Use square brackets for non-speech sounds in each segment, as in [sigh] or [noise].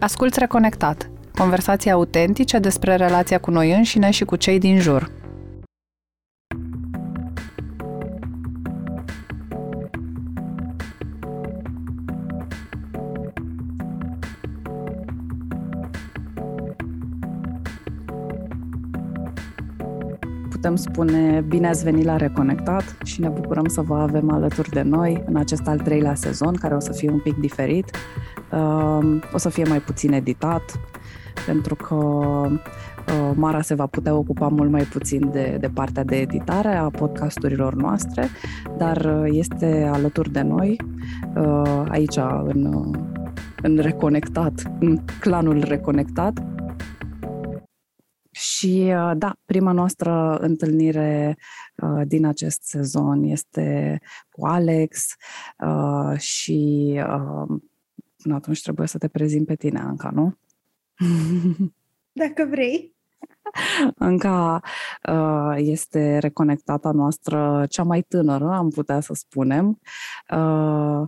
Asculți Reconectat, conversații autentice despre relația cu noi înșine și cu cei din jur. putem spune bine ați venit la Reconectat și ne bucurăm să vă avem alături de noi în acest al treilea sezon, care o să fie un pic diferit. Um, o să fie mai puțin editat, pentru că uh, Mara se va putea ocupa mult mai puțin de, de partea de editare a podcasturilor noastre, dar uh, este alături de noi uh, aici în, în Reconectat, în clanul Reconectat, și da, prima noastră întâlnire din acest sezon este cu Alex și până atunci trebuie să te prezint pe tine, Anca, nu? [laughs] Dacă vrei. Anca uh, este reconectata noastră cea mai tânără, am putea să spunem. Uh,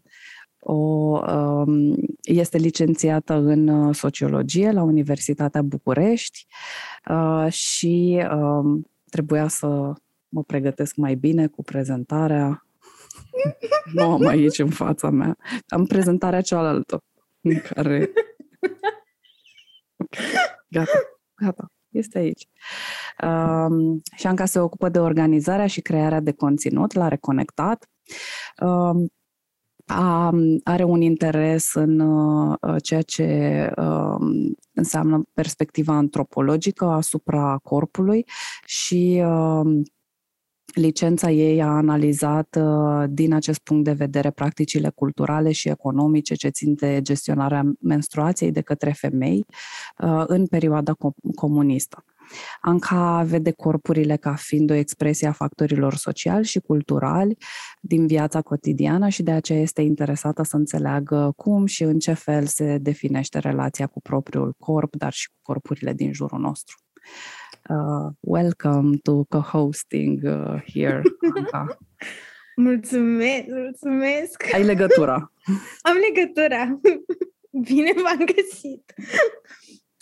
o, um, este licențiată în uh, sociologie la Universitatea București uh, și um, trebuia să mă pregătesc mai bine cu prezentarea nu am aici în fața mea. Am prezentarea cealaltă în care... Gata, gata, este aici. Um, și Șanca se ocupă de organizarea și crearea de conținut la Reconectat. Um, a, are un interes în uh, ceea ce uh, înseamnă perspectiva antropologică asupra corpului și uh, Licența ei a analizat uh, din acest punct de vedere practicile culturale și economice ce țin de gestionarea menstruației de către femei uh, în perioada comunistă. Anca vede corpurile ca fiind o expresie a factorilor sociali și culturali din viața cotidiană și de aceea este interesată să înțeleagă cum și în ce fel se definește relația cu propriul corp, dar și cu corpurile din jurul nostru. Uh, welcome to co-hosting uh, here, Anca. [laughs] mulțumesc, mulțumesc! Ai legătura. [laughs] Am legătura. [laughs] Bine v-am găsit.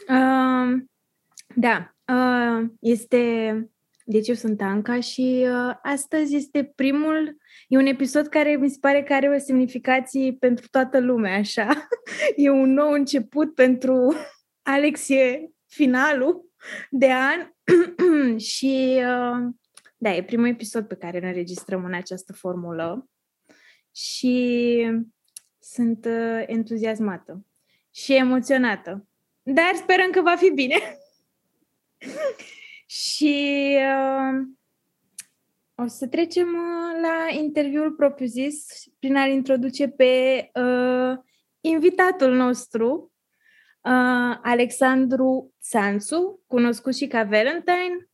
Uh, da, uh, este... Deci eu sunt Anca și uh, astăzi este primul, e un episod care mi se pare că are o semnificație pentru toată lumea, așa. E un nou început pentru Alex, e finalul de an [clears throat] și uh, da, e primul episod pe care îl înregistrăm în această formulă și sunt uh, entuziasmată și emoționată. Dar sperăm că va fi bine. [laughs] și uh, o să trecem uh, la interviul propriu-zis prin a-l introduce pe uh, invitatul nostru, Uh, Alexandru Sansu, cunoscut și ca Valentine,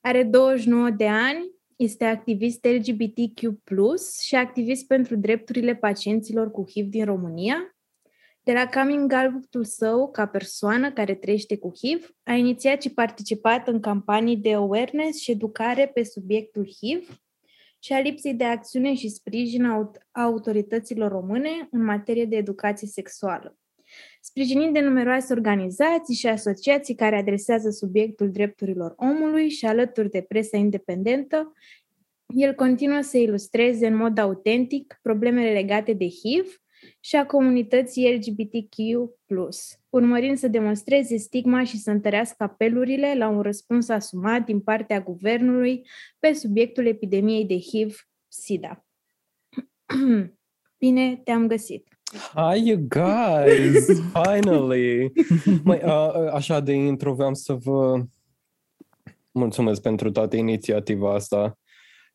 are 29 de ani, este activist LGBTQ+, și activist pentru drepturile pacienților cu HIV din România. De la coming out său ca persoană care trăiește cu HIV, a inițiat și participat în campanii de awareness și educare pe subiectul HIV și a lipsei de acțiune și sprijin a autorităților române în materie de educație sexuală sprijinind de numeroase organizații și asociații care adresează subiectul drepturilor omului și alături de presa independentă, el continuă să ilustreze în mod autentic problemele legate de HIV și a comunității LGBTQ+, urmărind să demonstreze stigma și să întărească apelurile la un răspuns asumat din partea guvernului pe subiectul epidemiei de HIV-SIDA. [clears throat] Bine te-am găsit! Hi, you guys! [laughs] Finally! Mai, a, așa de intro vreau să vă mulțumesc pentru toată inițiativa asta,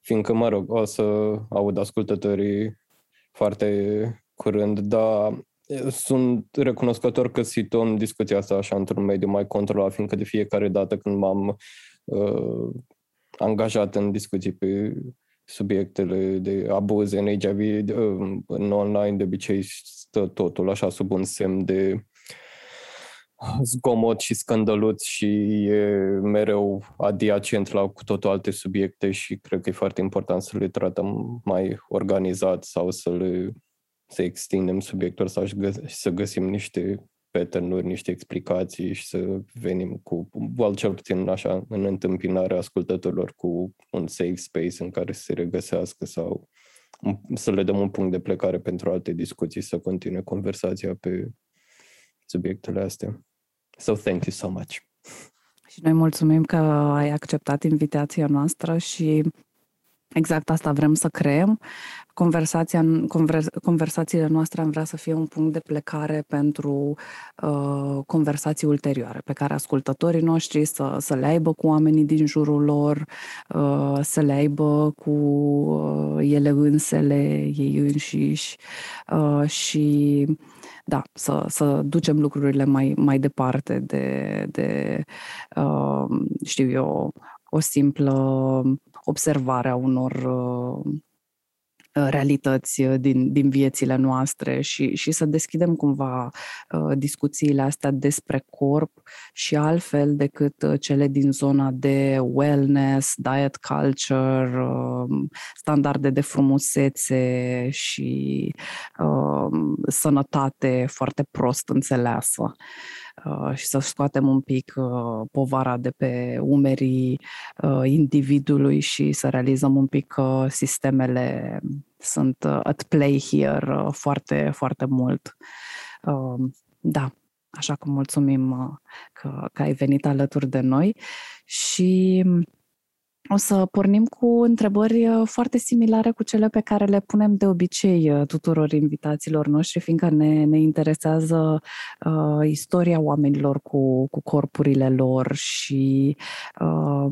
fiindcă, mă rog, o să aud ascultătorii foarte curând, dar sunt recunoscător că situăm discuția asta așa într-un mediu mai controlat, fiindcă de fiecare dată când m-am uh, angajat în discuții pe subiectele de abuz în HIV în online, de obicei stă totul așa sub un semn de zgomot și scandăluț și e mereu adiacent la cu totul alte subiecte și cred că e foarte important să le tratăm mai organizat sau să le să extindem subiectul sau să găsim niște pattern niște explicații și să venim cu, well, cel puțin așa, în întâmpinarea ascultătorilor cu un safe space în care să se regăsească sau să le dăm un punct de plecare pentru alte discuții, să continue conversația pe subiectele astea. So thank you so much. Și noi mulțumim că ai acceptat invitația noastră și Exact asta vrem să creăm. Conversația, convers, conversațiile noastre am vrea să fie un punct de plecare pentru uh, conversații ulterioare, pe care ascultătorii noștri să, să le aibă cu oamenii din jurul lor, uh, să le aibă cu uh, ele însele, ei înșiși uh, și da, să, să ducem lucrurile mai, mai departe de, de uh, știu eu, o simplă observare a unor uh, realități uh, din, din viețile noastre și, și să deschidem cumva uh, discuțiile astea despre corp și altfel decât uh, cele din zona de wellness, diet culture, uh, standarde de frumusețe și uh, sănătate foarte prost înțeleasă. Uh, și să scoatem un pic uh, povara de pe umerii uh, individului și să realizăm un pic că sistemele sunt at play here foarte, foarte mult. Da, așa că mulțumim că, că ai venit alături de noi și o să pornim cu întrebări uh, foarte similare cu cele pe care le punem de obicei uh, tuturor invitațiilor noștri, fiindcă ne, ne interesează uh, istoria oamenilor cu, cu corpurile lor și uh,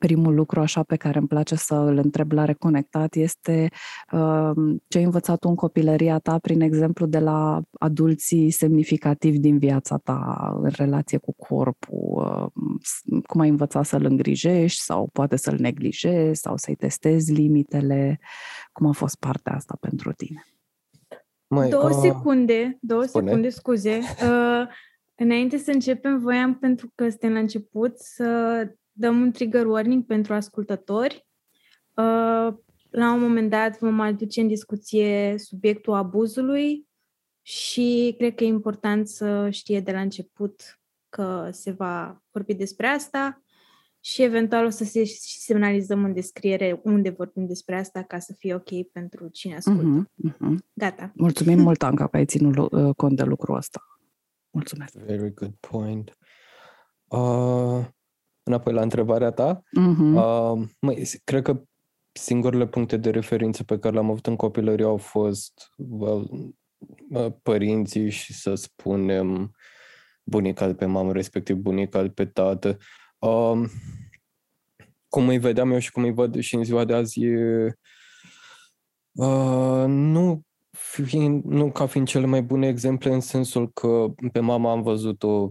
primul lucru așa pe care îmi place să îl întreb la Reconectat este uh, ce ai învățat în copilăria ta prin exemplu de la adulții semnificativi din viața ta în relație cu corpul, uh, cum ai învățat să-l îngrijești sau poate să-l neglijezi sau să-i testezi limitele, cum a fost partea asta pentru tine? Mai, două uh, secunde, două spune. secunde, scuze. [laughs] Uh, înainte să începem, voiam, pentru că suntem la început, să dăm un trigger warning pentru ascultători. Uh, la un moment dat vom aduce în discuție subiectul abuzului și cred că e important să știe de la început că se va vorbi despre asta și eventual o să se semnalizăm în descriere unde vorbim despre asta ca să fie ok pentru cine ascultă. Uh-huh, uh-huh. Gata. Mulțumim [laughs] mult, Anca, că ai ținut uh, cont de lucrul ăsta. Mulțumesc. Very good point. Uh, înapoi la întrebarea ta, uh-huh. uh, măi, cred că singurele puncte de referință pe care le-am avut în copilărie au fost well, uh, părinții și să spunem bunica de pe mamă, respectiv bunica de pe tată. Uh, cum îi vedeam eu și cum îi văd și în ziua de azi e, uh, nu, fiind, nu ca fiind cele mai bune exemple în sensul că pe mama am văzut-o uh,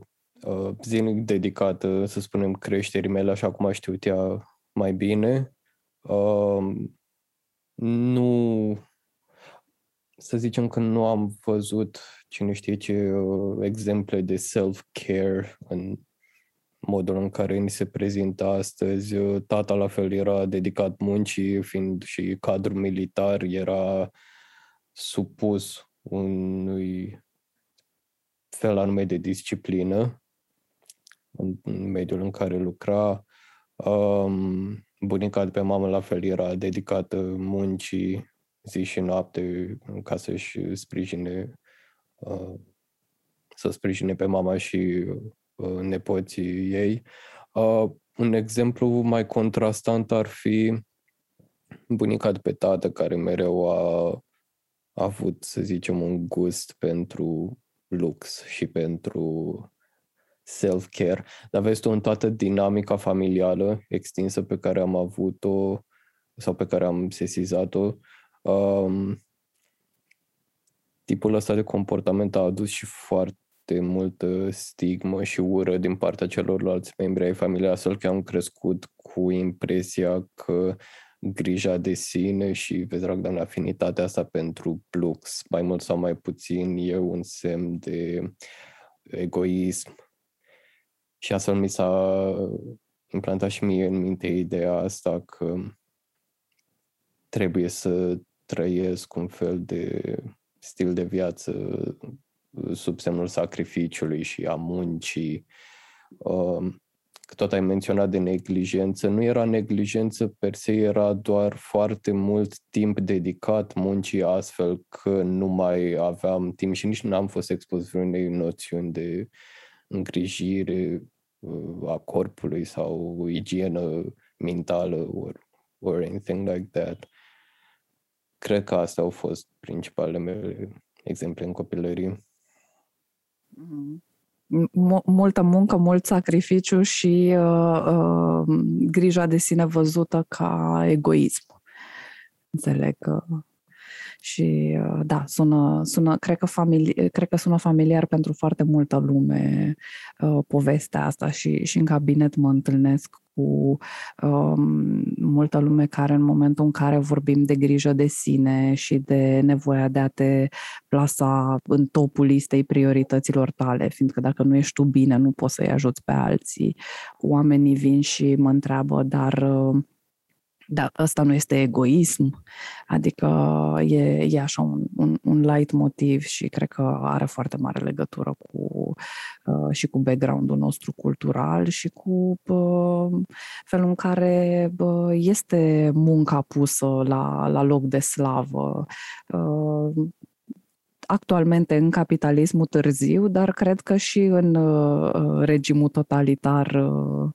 zilnic dedicată, să spunem, creșterii mele așa cum a știut ea mai bine. Uh, nu, să zicem că nu am văzut cine știe ce uh, exemple de self-care în modul în care ni se prezintă astăzi. Uh, tata la fel era dedicat muncii, fiind și cadru militar, era supus unui fel anume de disciplină în mediul în care lucra. Um, bunica de pe mamă la fel era dedicată muncii zi și noapte ca să-și sprijine uh, să sprijine pe mama și uh, nepoții ei. Uh, un exemplu mai contrastant ar fi bunica de pe tată care mereu a, a avut, să zicem, un gust pentru lux și pentru self-care, dar vezi tu în toată dinamica familială extinsă pe care am avut-o sau pe care am sesizat-o, um, tipul ăsta de comportament a adus și foarte multă stigmă și ură din partea celorlalți membri ai familiei, astfel că am crescut cu impresia că grija de sine și, vezi, rog, doamne, afinitatea asta pentru plux, mai mult sau mai puțin, e un semn de egoism, și astfel mi s-a implantat și mie în minte ideea asta că trebuie să trăiesc un fel de stil de viață sub semnul sacrificiului și a muncii. Uh, tot ai menționat de neglijență, nu era neglijență per se, era doar foarte mult timp dedicat muncii astfel că nu mai aveam timp și nici nu am fost expus vreunei noțiuni de îngrijire uh, a corpului sau igienă mentală or, or anything like that. Cred că astea au fost principalele mele exemple în copilărie. Mm-hmm multă muncă, mult sacrificiu și uh, uh, grija de sine văzută ca egoism. Înțeleg că și uh, da, sună, sună cred, că famili- cred că sună familiar pentru foarte multă lume uh, povestea asta și, și în cabinet mă întâlnesc cu um, multă lume care în momentul în care vorbim de grijă de sine și de nevoia de a te plasa în topul listei priorităților tale, fiindcă dacă nu ești tu bine, nu poți să-i ajuți pe alții. Oamenii vin și mă întreabă, dar uh, da, ăsta nu este egoism, adică e, e așa un, un, un light motiv și cred că are foarte mare legătură cu uh, și cu background-ul nostru cultural și cu uh, felul în care uh, este munca pusă la, la loc de slavă. Uh, actualmente în capitalismul târziu, dar cred că și în uh, regimul totalitar uh,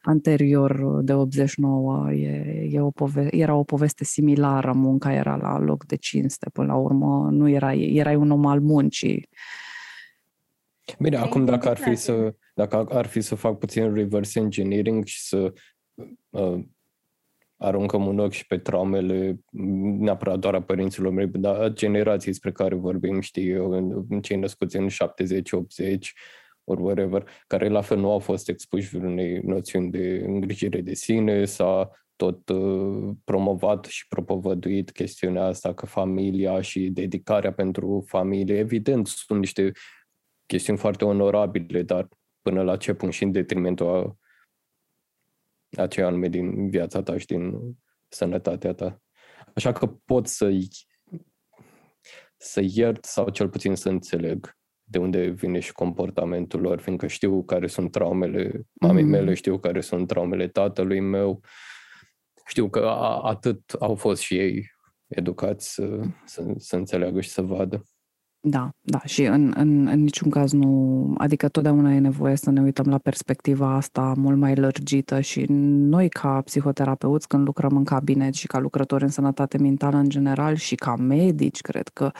anterior de 89 e, e o pove- era o poveste similară, munca era la loc de cinste, până la urmă nu erai, erai un om al muncii. Bine, acum dacă ar fi să dacă ar fi să fac puțin reverse engineering și să uh, aruncăm un ochi și pe traumele, neapărat doar a părinților mei, dar generații despre care vorbim, știi eu, cei născuți în 70-80, or whatever, care la fel nu au fost expuși unei noțiuni de îngrijire de sine, s-a tot uh, promovat și propovăduit chestiunea asta că familia și dedicarea pentru familie, evident, sunt niște chestiuni foarte onorabile, dar până la ce punct și în detrimentul a aceea anume din viața ta și din sănătatea ta. Așa că pot să să iert sau cel puțin să înțeleg de unde vine și comportamentul lor, fiindcă știu care sunt traumele mamei mm. mele, știu care sunt traumele tatălui meu, știu că atât au fost și ei educați să, să, să înțeleagă și să vadă. Da, da, și în, în, în niciun caz nu, adică totdeauna e nevoie să ne uităm la perspectiva asta mult mai lărgită și noi ca psihoterapeuți când lucrăm în cabinet și ca lucrători în sănătate mentală în general și ca medici, cred că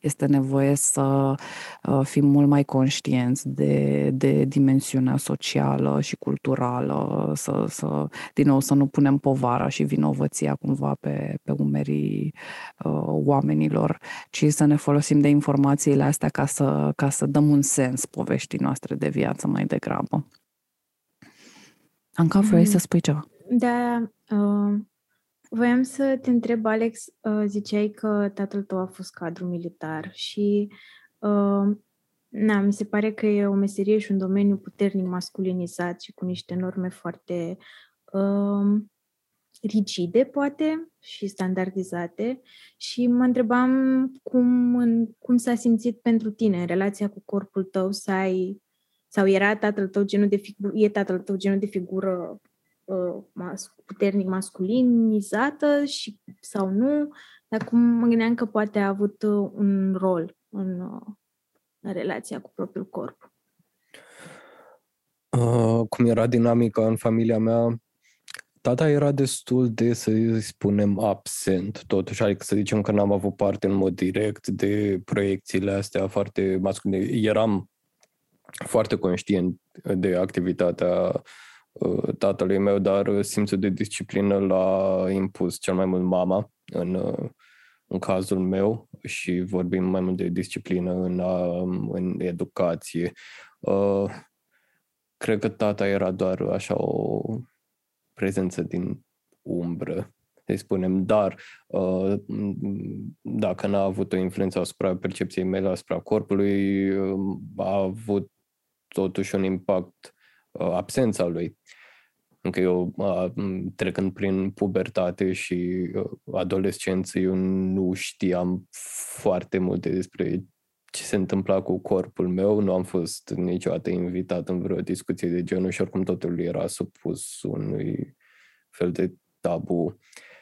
este nevoie să uh, fim mult mai conștienți de, de dimensiunea socială și culturală, să, să, din nou, să nu punem povara și vinovăția cumva pe, pe umerii uh, oamenilor, ci să ne folosim de informații informațiile astea ca să, ca să dăm un sens poveștii noastre de viață mai degrabă. Anca, vrei mm. să spui ceva? Da, uh, voiam să te întreb, Alex, uh, ziceai că tatăl tău a fost cadru militar și uh, na, mi se pare că e o meserie și un domeniu puternic masculinizat și cu niște norme foarte uh, rigide, poate, și standardizate și mă întrebam cum, în, cum s-a simțit pentru tine în relația cu corpul tău să ai, sau era tatăl tău genul de figură, e tatăl tău genul de figură uh, mas, puternic masculinizată și sau nu, dar cum mă gândeam că poate a avut uh, un rol în, uh, în relația cu propriul corp. Uh, cum era dinamica în familia mea, Tata era destul de, să spunem, absent, totuși, adică să zicem că n-am avut parte în mod direct de proiecțiile astea foarte masculine. Eram foarte conștient de activitatea uh, tatălui meu, dar simțul de disciplină l-a impus cel mai mult mama în, uh, în cazul meu și vorbim mai mult de disciplină în, uh, în educație. Cred că tata era doar așa o prezență din umbră, să spunem, dar uh, dacă n-a avut o influență asupra percepției mele, asupra corpului, uh, a avut totuși un impact uh, absența lui. Încă eu, trecând prin pubertate și adolescență, eu nu știam foarte multe despre ce se întâmpla cu corpul meu, nu am fost niciodată invitat în vreo discuție de genul și oricum totul era supus unui fel de tabu,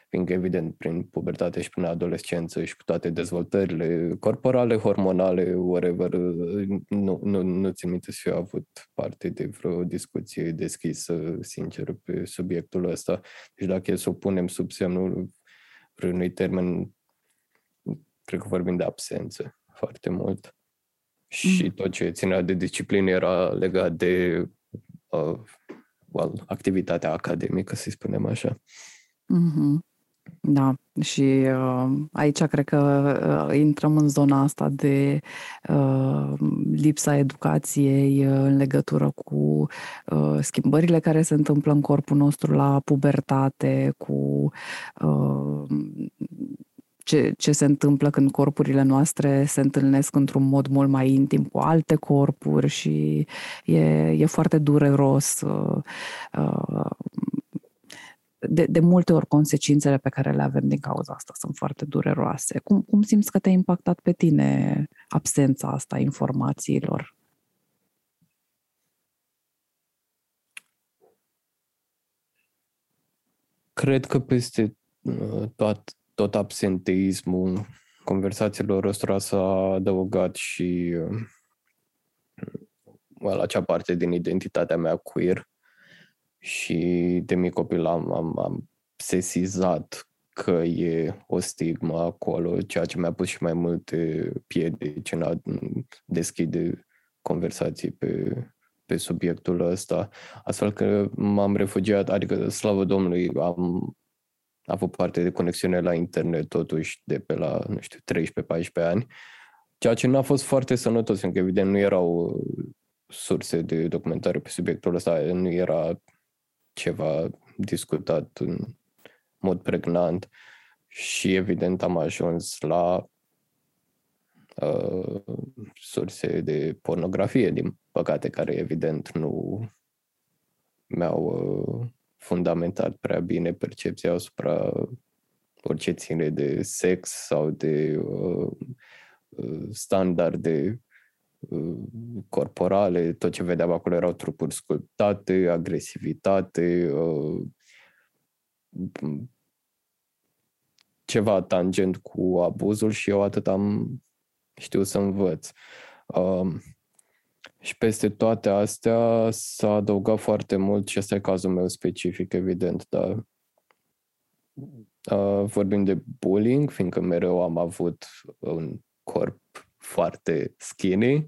fiindcă evident prin pubertate și prin adolescență și cu toate dezvoltările corporale, hormonale, whatever, nu, nu, nu țin minte să fi avut parte de vreo discuție deschisă, sincer, pe subiectul ăsta. Deci dacă e să o punem sub semnul vreunui termen, cred că vorbim de absență foarte mult. Și mm. tot ce ținea de disciplină era legat de uh, well, activitatea academică, să spunem așa. Mm-hmm. Da, și uh, aici cred că uh, intrăm în zona asta de uh, lipsa educației uh, în legătură cu uh, schimbările care se întâmplă în corpul nostru la pubertate, cu uh, ce, ce se întâmplă când corpurile noastre se întâlnesc într-un mod mult mai intim cu alte corpuri și e, e foarte dureros. Uh, uh, de, de multe ori consecințele pe care le avem din cauza asta sunt foarte dureroase. Cum, cum simți că te-a impactat pe tine absența asta informațiilor? Cred că peste uh, tot, tot absenteismul conversațiilor ăstora s-a adăugat și uh, well, acea parte din identitatea mea queer și de mic copil am, am, am sesizat că e o stigmă acolo, ceea ce mi-a pus și mai multe piedici în a deschide conversații pe, pe subiectul ăsta, astfel că m-am refugiat, adică, slavă Domnului, am avut parte de conexiune la internet totuși de pe la, nu știu, 13-14 ani, ceea ce n-a fost foarte sănătos, pentru că evident nu erau surse de documentare pe subiectul ăsta, nu era ceva discutat în mod pregnant și evident am ajuns la uh, surse de pornografie, din păcate, care evident nu mi-au uh, fundamentat prea bine percepția asupra orice ține de sex sau de uh, uh standarde Uh, corporale, tot ce vedeam acolo erau trupuri sculptate, agresivitate, uh, ceva tangent cu abuzul și eu atât am știut să învăț. Um, și peste toate astea s-a adăugat foarte mult, și ăsta e cazul meu specific, evident, dar uh, vorbim de bullying, fiindcă mereu am avut un corp foarte skinny.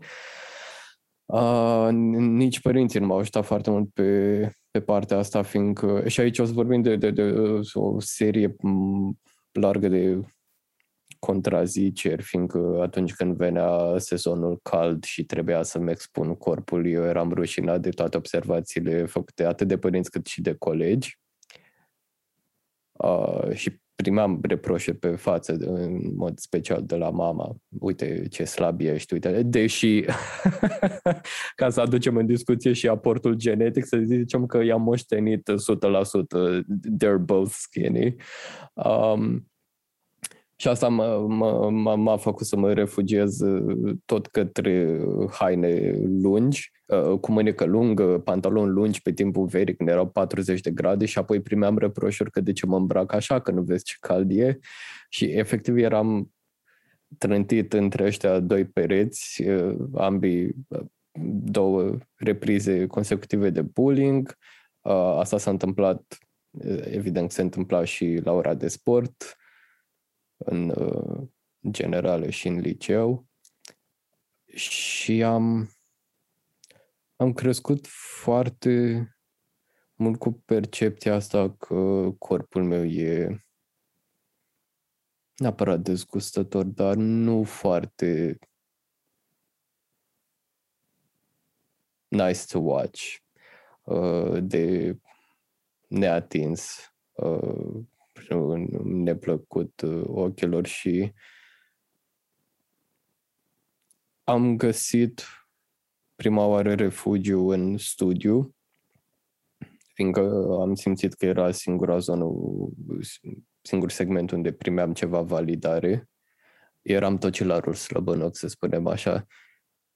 Uh, nici părinții nu m-au ajutat foarte mult pe, pe partea asta, fiindcă... Și aici o să vorbim de, de, de o serie largă de contraziceri, fiindcă atunci când venea sezonul cald și trebuia să-mi expun corpul, eu eram rușinat de toate observațiile făcute atât de părinți cât și de colegi. Uh, și primeam reproșe pe față, în mod special de la mama. Uite ce slab ești, uite. Deși, [laughs] ca să aducem în discuție și aportul genetic, să zicem că i-am moștenit 100%, they're both skinny. Um, și asta m-a, m-a făcut să mă refugiez uh, tot către haine lungi, uh, cu mânecă lungă, pantaloni lungi pe timpul verii când erau 40 de grade și apoi primeam reproșuri că de ce mă îmbrac așa, că nu vezi ce cald e. Și efectiv eram trântit între ăștia doi pereți, uh, ambii două reprize consecutive de bullying. Asta s-a întâmplat, evident se întâmpla și la ora de sport în uh, generală și în liceu și am, am crescut foarte mult cu percepția asta că corpul meu e neapărat dezgustător, dar nu foarte nice to watch, uh, de neatins. Uh, neplăcut uh, ochilor și am găsit prima oară refugiu în studiu, fiindcă am simțit că era singura zonă, singur segment unde primeam ceva validare eram tocilarul slăbănoc, să spunem așa.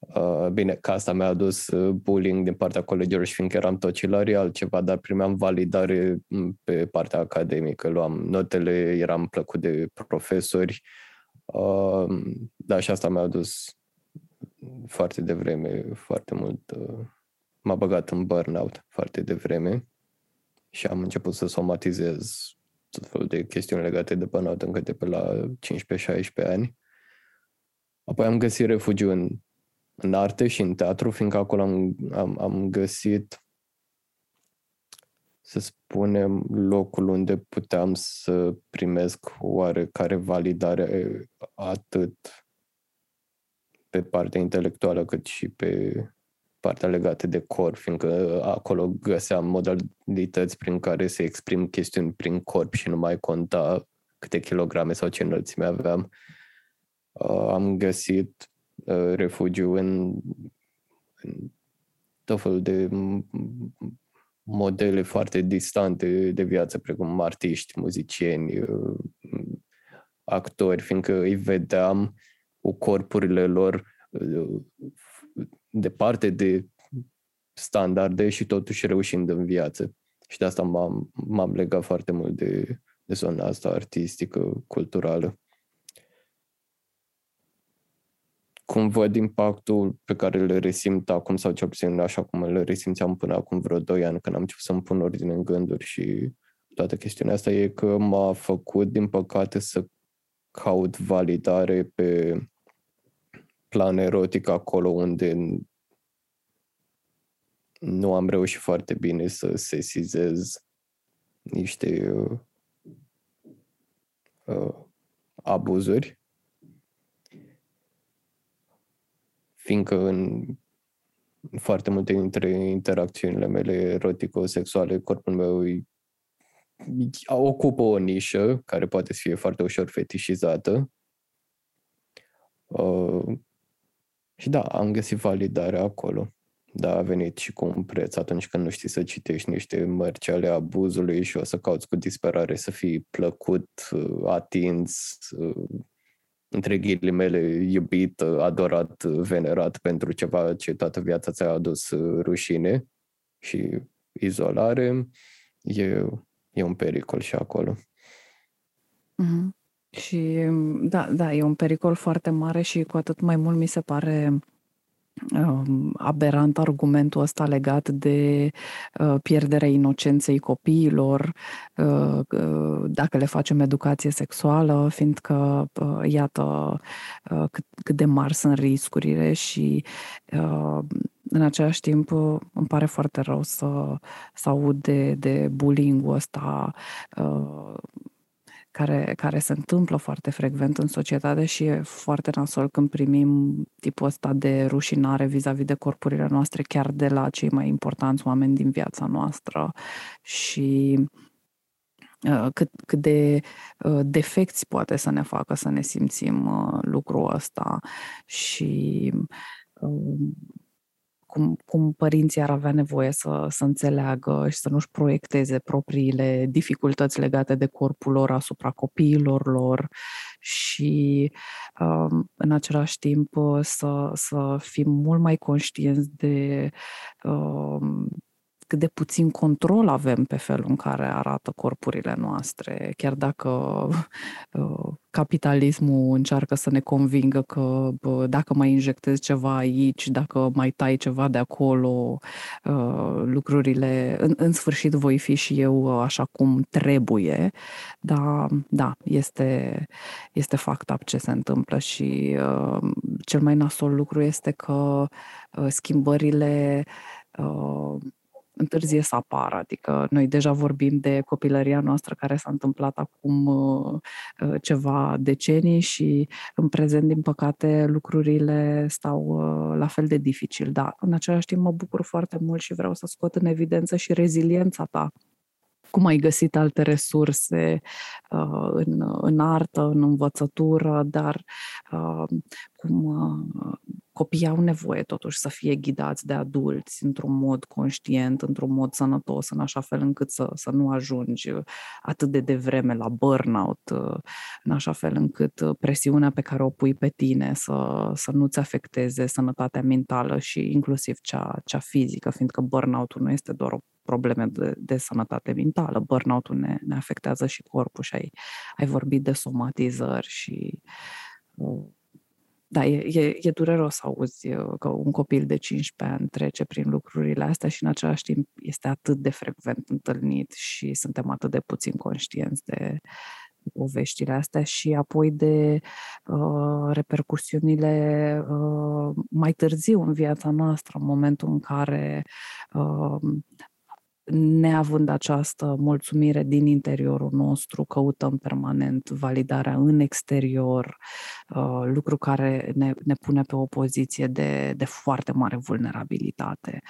Uh, bine, că asta mi-a adus uh, bullying din partea colegilor și fiindcă eram tocilar altceva, dar primeam validare mm, pe partea academică. Luam notele, eram plăcut de profesori. Uh, da, și asta mi-a adus foarte devreme, foarte mult. M-a băgat în burnout foarte devreme și am început să somatizez tot felul de chestiuni legate de burnout încă de pe la 15-16 ani. Apoi am găsit refugiu în în arte și în teatru, fiindcă acolo am, am, am găsit, să spunem, locul unde puteam să primesc oarecare validare atât pe partea intelectuală cât și pe partea legată de corp, fiindcă acolo găseam modalități prin care să exprim chestiuni prin corp și nu mai conta câte kilograme sau ce înălțime aveam. Uh, am găsit Uh, refugiu în, în tot felul de modele foarte distante de viață, precum artiști, muzicieni, uh, actori, fiindcă îi vedeam cu corpurile lor uh, departe de standarde și totuși reușind în viață. Și de asta m-am, m-am legat foarte mult de, de zona asta artistică, culturală. Cum văd impactul pe care le resimt acum sau ce puțin așa cum le resimțeam până acum vreo 2 ani când am început să-mi pun ordine în gânduri și toată chestiunea asta e că m-a făcut, din păcate, să caut validare pe plan erotic acolo unde nu am reușit foarte bine să sesizez niște uh, uh, abuzuri fiindcă în foarte multe dintre interacțiunile mele erotico-sexuale, corpul meu ocupă o nișă care poate să fie foarte ușor fetișizată. Uh, și da, am găsit validare acolo. Da, a venit și cu un preț atunci când nu știi să citești niște mărci ale abuzului și o să cauți cu disperare să fii plăcut, uh, atins, uh, între ghilimele, iubit, adorat, venerat pentru ceva ce toată viața ți-a adus rușine și izolare, e, e un pericol și acolo. Mm-hmm. Și da, da, e un pericol foarte mare și cu atât mai mult mi se pare Um, aberant argumentul ăsta legat de uh, pierderea inocenței copiilor, uh, uh, dacă le facem educație sexuală, fiindcă, iată, cât, cât de mari sunt riscurile și în același timp îmi pare foarte rău să, să aud de, de bullying-ul ăsta care, care se întâmplă foarte frecvent în societate și e foarte nasol când primim tipul ăsta de rușinare vis-a-vis de corpurile noastre, chiar de la cei mai importanți oameni din viața noastră. Și uh, cât, cât de uh, defecți poate să ne facă să ne simțim uh, lucrul ăsta și cum, cum părinții ar avea nevoie să, să înțeleagă și să nu-și proiecteze propriile dificultăți legate de corpul lor asupra copiilor lor și um, în același timp să, să fim mult mai conștienți de um, cât de puțin control avem pe felul în care arată corpurile noastre, chiar dacă [laughs] uh, capitalismul încearcă să ne convingă că dacă mai injectezi ceva aici, dacă mai tai ceva de acolo, uh, lucrurile, în, în sfârșit voi fi și eu așa cum trebuie, dar da, este, este fact up ce se întâmplă și uh, cel mai nasol lucru este că schimbările întârzie să apară. Adică noi deja vorbim de copilăria noastră care s-a întâmplat acum uh, uh, ceva decenii și în prezent, din păcate, lucrurile stau uh, la fel de dificil. Dar în același timp mă bucur foarte mult și vreau să scot în evidență și reziliența ta cum ai găsit alte resurse uh, în, în artă, în învățătură, dar uh, cum uh, copiii au nevoie totuși să fie ghidați de adulți într-un mod conștient, într-un mod sănătos, în așa fel încât să, să nu ajungi atât de devreme la burnout, în așa fel încât presiunea pe care o pui pe tine să, să nu-ți afecteze sănătatea mentală și inclusiv cea, cea fizică, fiindcă burnout-ul nu este doar o probleme de, de sănătate mentală. Burnout-ul ne, ne afectează și corpul și ai, ai vorbit de somatizări și da, e, e, e dureros să auzi uh, că un copil de 15 ani trece prin lucrurile astea și în același timp este atât de frecvent întâlnit și suntem atât de puțin conștienți de, poveștile astea și apoi de uh, repercusiunile uh, mai târziu în viața noastră, în momentul în care uh, neavând această mulțumire din interiorul nostru, căutăm permanent validarea în exterior, uh, lucru care ne, ne pune pe o poziție de, de foarte mare vulnerabilitate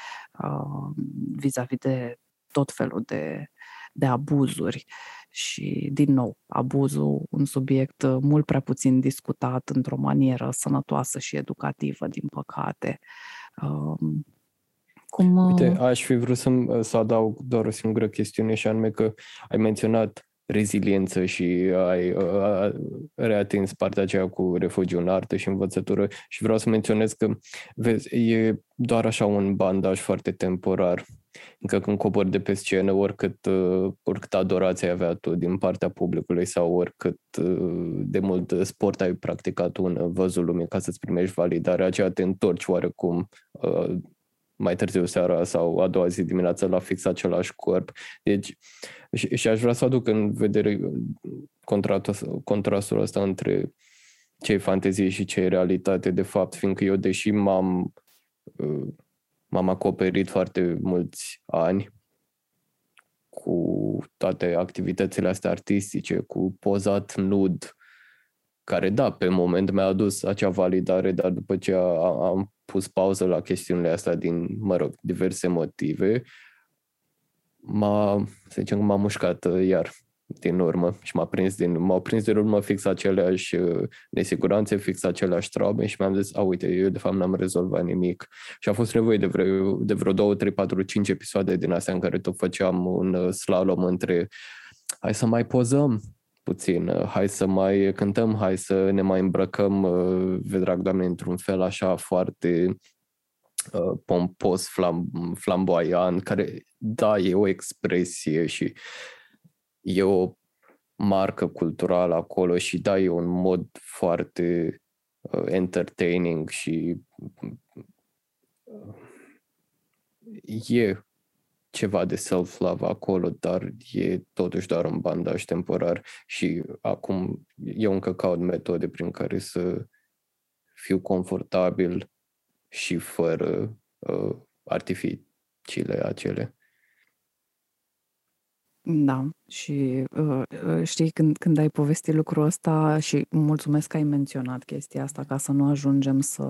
uh, vis-a-vis de tot felul de, de abuzuri. Și, din nou, abuzul, un subiect mult prea puțin discutat într-o manieră sănătoasă și educativă, din păcate. Uh, cum... Uite, uh, aș fi vrut să, să adaug doar o singură chestiune și anume că ai menționat reziliență și ai uh, reatins partea aceea cu refugiu în artă și învățătură și vreau să menționez că, vezi, e doar așa un bandaj foarte temporar. Încă când cobori de pe scenă, oricât, uh, oricât adorație ai avea tu din partea publicului sau oricât uh, de mult sport ai practicat în văzul lumii ca să-ți primești validarea aceea, te întorci oarecum uh, mai târziu seara sau a doua zi dimineața la fix același corp. Deci, și, și aș vrea să aduc în vedere contrastul, contrastul ăsta între ce e fantezie și ce e realitate, de fapt, fiindcă eu, deși m-am, uh, m-am acoperit foarte mulți ani cu toate activitățile astea artistice, cu pozat nud, care, da, pe moment mi-a adus acea validare, dar după ce am pus pauză la chestiunile astea din, mă rog, diverse motive, m-a, să zicem, m-a mușcat uh, iar din urmă și m-a prins din, m-au prins din urmă fix aceleași uh, nesiguranțe, fix aceleași traume și mi-am zis, a, uite, eu de fapt n-am rezolvat nimic. Și a fost nevoie de vreo, de vreo 2, 3, 4, 5 episoade din astea în care tot făceam un uh, slalom între hai să mai pozăm, puțin, uh, hai să mai cântăm, hai să ne mai îmbrăcăm, uh, vedrag doamne, într-un fel așa foarte uh, pompos, flam, flamboyant, care, da, e o expresie și e o marcă culturală acolo și da, e un mod foarte uh, entertaining și uh, e ceva de self-love acolo, dar e totuși doar un bandaj temporar și acum eu încă caut metode prin care să fiu confortabil și fără uh, artificiile acele. Da, și uh, uh, știi, când, când ai povestit lucrul ăsta și mulțumesc că ai menționat chestia asta ca să nu ajungem să,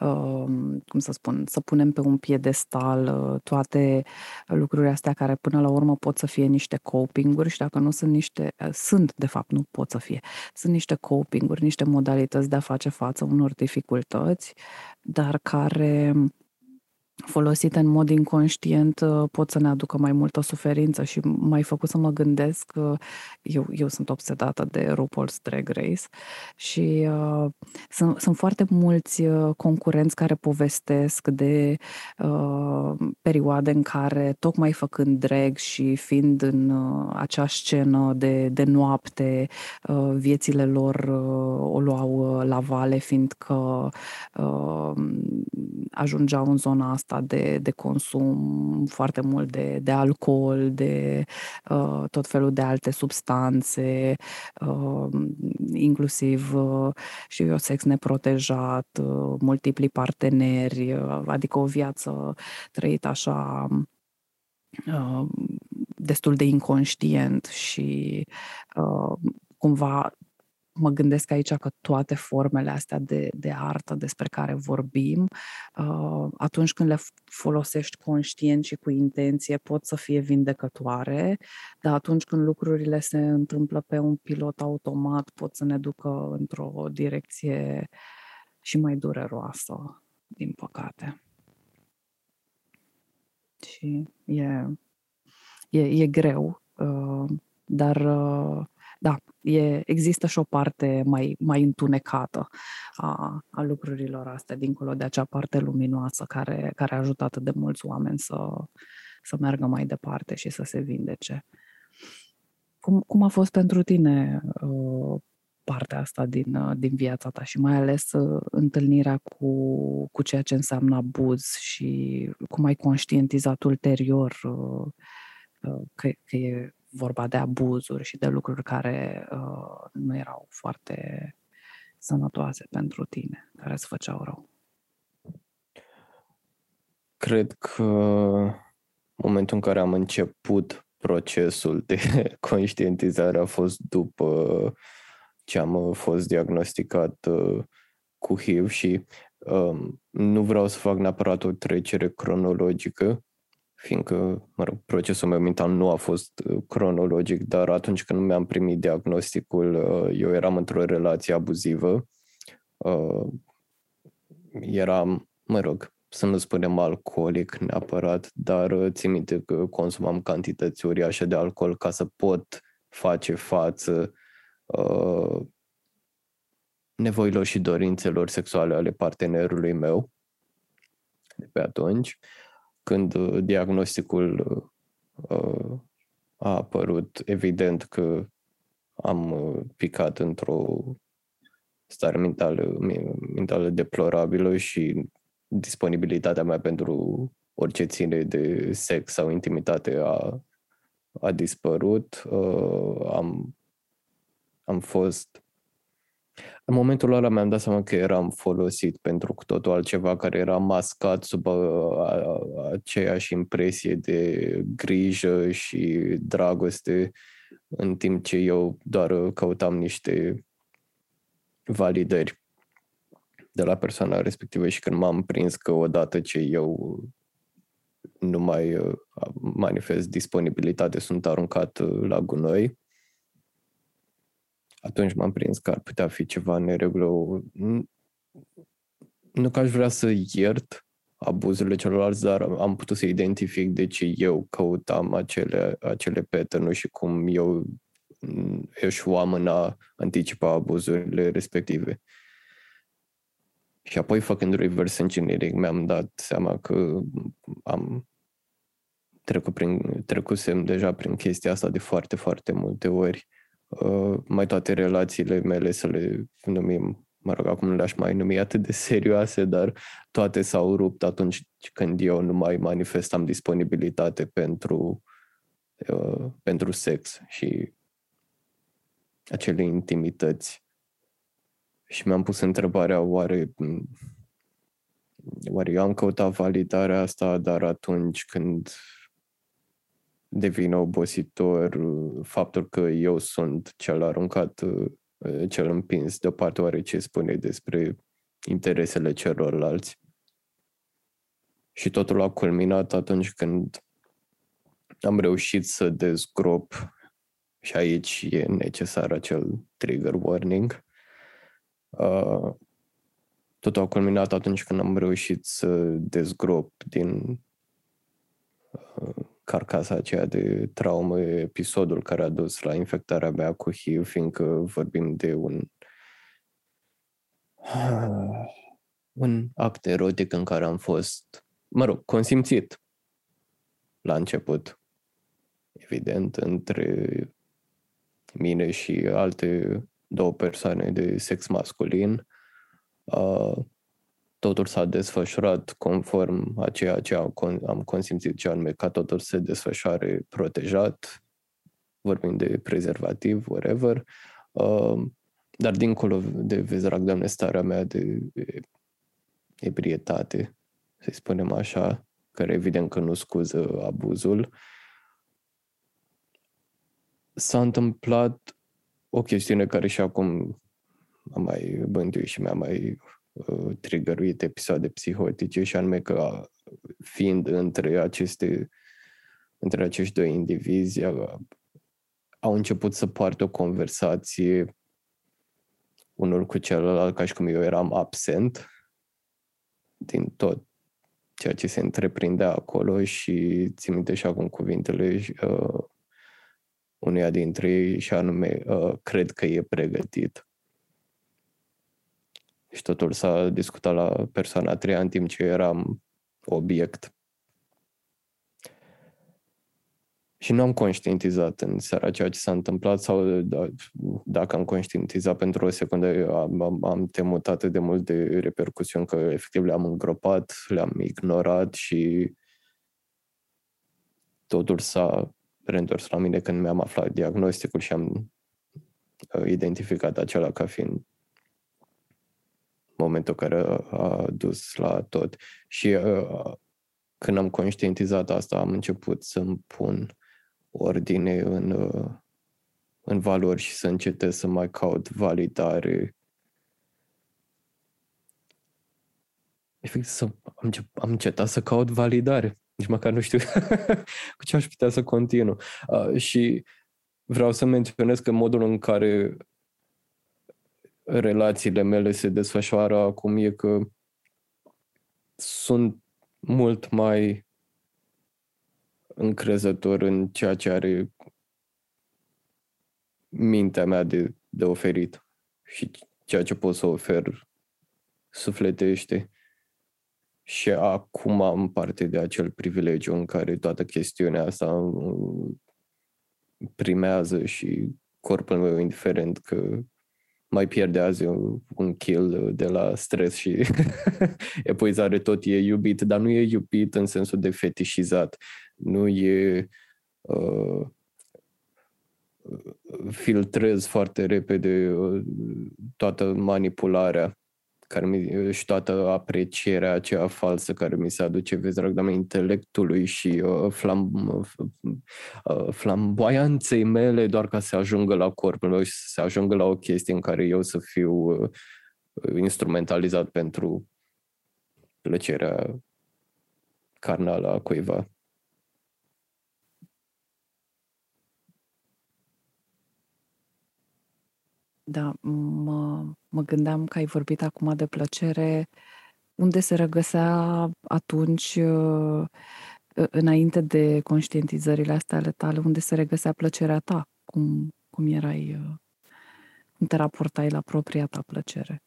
uh, cum să spun, să punem pe un piedestal uh, toate lucrurile astea care până la urmă pot să fie niște coping-uri și dacă nu sunt niște, uh, sunt de fapt, nu pot să fie, sunt niște coping-uri, niște modalități de a face față unor dificultăți, dar care folosite în mod inconștient uh, pot să ne aducă mai multă suferință și mai făcut să mă gândesc că eu, eu sunt obsedată de RuPaul's Drag Race și uh, sunt, sunt foarte mulți uh, concurenți care povestesc de uh, perioade în care tocmai făcând drag și fiind în uh, acea scenă de, de noapte, uh, viețile lor uh, o luau uh, la vale fiindcă uh, ajungeau în zona asta asta de, de consum foarte mult de, de alcool, de uh, tot felul de alte substanțe, uh, inclusiv uh, și eu sex neprotejat, uh, multipli parteneri, uh, adică o viață trăită așa uh, destul de inconștient și uh, cumva mă gândesc aici că toate formele astea de, de artă despre care vorbim, uh, atunci când le folosești conștient și cu intenție, pot să fie vindecătoare, dar atunci când lucrurile se întâmplă pe un pilot automat, pot să ne ducă într-o direcție și mai dureroasă, din păcate. Și e, e, e greu, uh, dar uh, da, e, există și o parte mai, mai întunecată a, a lucrurilor astea, dincolo de acea parte luminoasă care, care a ajutat atât de mulți oameni să, să meargă mai departe și să se vindece. Cum, cum a fost pentru tine uh, partea asta din, uh, din viața ta și mai ales uh, întâlnirea cu, cu ceea ce înseamnă abuz și cum ai conștientizat ulterior uh, uh, că, că e vorba de abuzuri și de lucruri care uh, nu erau foarte sănătoase pentru tine, care îți făceau rău? Cred că momentul în care am început procesul de [laughs] conștientizare a fost după ce am fost diagnosticat uh, cu HIV și um, nu vreau să fac neapărat o trecere cronologică, fiindcă mă rog, procesul meu mental nu a fost uh, cronologic, dar atunci când mi-am primit diagnosticul, uh, eu eram într-o relație abuzivă. Uh, eram, mă rog, să nu spunem alcoolic neapărat, dar țin minte că consumam cantități uriașe de alcool ca să pot face față uh, nevoilor și dorințelor sexuale ale partenerului meu de pe atunci. Când uh, diagnosticul uh, a apărut, evident că am uh, picat într-o stare mentală, mentală deplorabilă și disponibilitatea mea pentru orice ține de sex sau intimitate a, a dispărut. Uh, am, am fost... În momentul ăla mi-am dat seama că eram folosit pentru cu totul altceva care era mascat sub a, a, aceeași impresie de grijă și dragoste, în timp ce eu doar căutam niște validări de la persoana respectivă și când m-am prins că odată ce eu nu mai uh, manifest disponibilitate, sunt aruncat uh, la gunoi, atunci m-am prins că ar putea fi ceva în neregulă. Nu că aș vrea să iert abuzurile celorlalți, dar am putut să identific de ce eu căutam acele, acele pattern și cum eu eșuam în a anticipa abuzurile respective. Și apoi, făcând reverse engineering, mi-am dat seama că am trecut prin, trecusem deja prin chestia asta de foarte, foarte multe ori. Uh, mai toate relațiile mele, să le numim, mă rog, acum nu le-aș mai numi atât de serioase, dar toate s-au rupt atunci când eu nu mai manifestam disponibilitate pentru, uh, pentru sex și acele intimități. Și mi-am pus întrebarea, oare, oare eu am căutat validarea asta, dar atunci când devine obositor faptul că eu sunt cel aruncat, cel împins deoparte, oare ce spune despre interesele celorlalți? Și totul a culminat atunci când am reușit să dezgrop și aici e necesar acel trigger warning Uh, totul a culminat atunci când am reușit să dezgrop din uh, carcasa aceea de traumă episodul care a dus la infectarea mea cu HIV, fiindcă vorbim de un uh, [sighs] un act erotic în care am fost, mă rog, consimțit la început, evident, între mine și alte două persoane de sex masculin. Uh, totul s-a desfășurat conform a ceea ce am, am consimțit ce anume ca totul se desfășoare protejat, vorbim de prezervativ, whatever, uh, dar dincolo de vezerac, doamne, starea mea de, de ebrietate, să spunem așa, care evident că nu scuză abuzul, s-a întâmplat o chestiune care și acum am mai bântuit și mi-a mai uh, trigăruit episoade psihotice și anume că fiind între aceste între acești doi indivizi au început să poartă o conversație unul cu celălalt, ca și cum eu eram absent din tot ceea ce se întreprindea acolo și țin minte și acum cuvintele uh, uneia dintre ei și anume uh, cred că e pregătit. Și totul s-a discutat la persoana a treia în timp ce eram obiect. Și nu am conștientizat în seara ceea ce s-a întâmplat sau da, dacă am conștientizat pentru o secundă, am, am temut atât de mult de repercusiuni că efectiv le-am îngropat, le-am ignorat și totul s-a reîntors la mine când mi-am aflat diagnosticul și am uh, identificat acela ca fiind momentul care a dus la tot. Și uh, când am conștientizat asta, am început să-mi pun ordine în, uh, în valori și să încetez să mai caut validare. Efectiv, să am, am încetat să caut validare. Nici măcar nu știu [laughs] cu ce aș putea să continu. Uh, și vreau să menționez că modul în care relațiile mele se desfășoară acum e că sunt mult mai încrezător în ceea ce are mintea mea de, de oferit și ceea ce pot să ofer sufletește. Și acum am parte de acel privilegiu în care toată chestiunea asta uh, primează și corpul meu, indiferent că mai pierde azi un kill de la stres și [laughs] epuizare, tot e iubit, dar nu e iubit în sensul de fetișizat. Nu e uh, filtrez foarte repede uh, toată manipularea care mi, și toată aprecierea aceea falsă care mi se aduce, vezi, drag de intelectului și uh, flam, uh, flamboianței mele doar ca să ajungă la corpul meu și să ajungă la o chestie în care eu să fiu uh, instrumentalizat pentru plăcerea carnală a cuiva. Da, mă, mă gândeam că ai vorbit acum de plăcere, unde se regăsea atunci, uh, înainte de conștientizările astea ale tale, unde se regăsea plăcerea ta? Cum, cum erai, uh, cum te raportai la propria ta plăcere?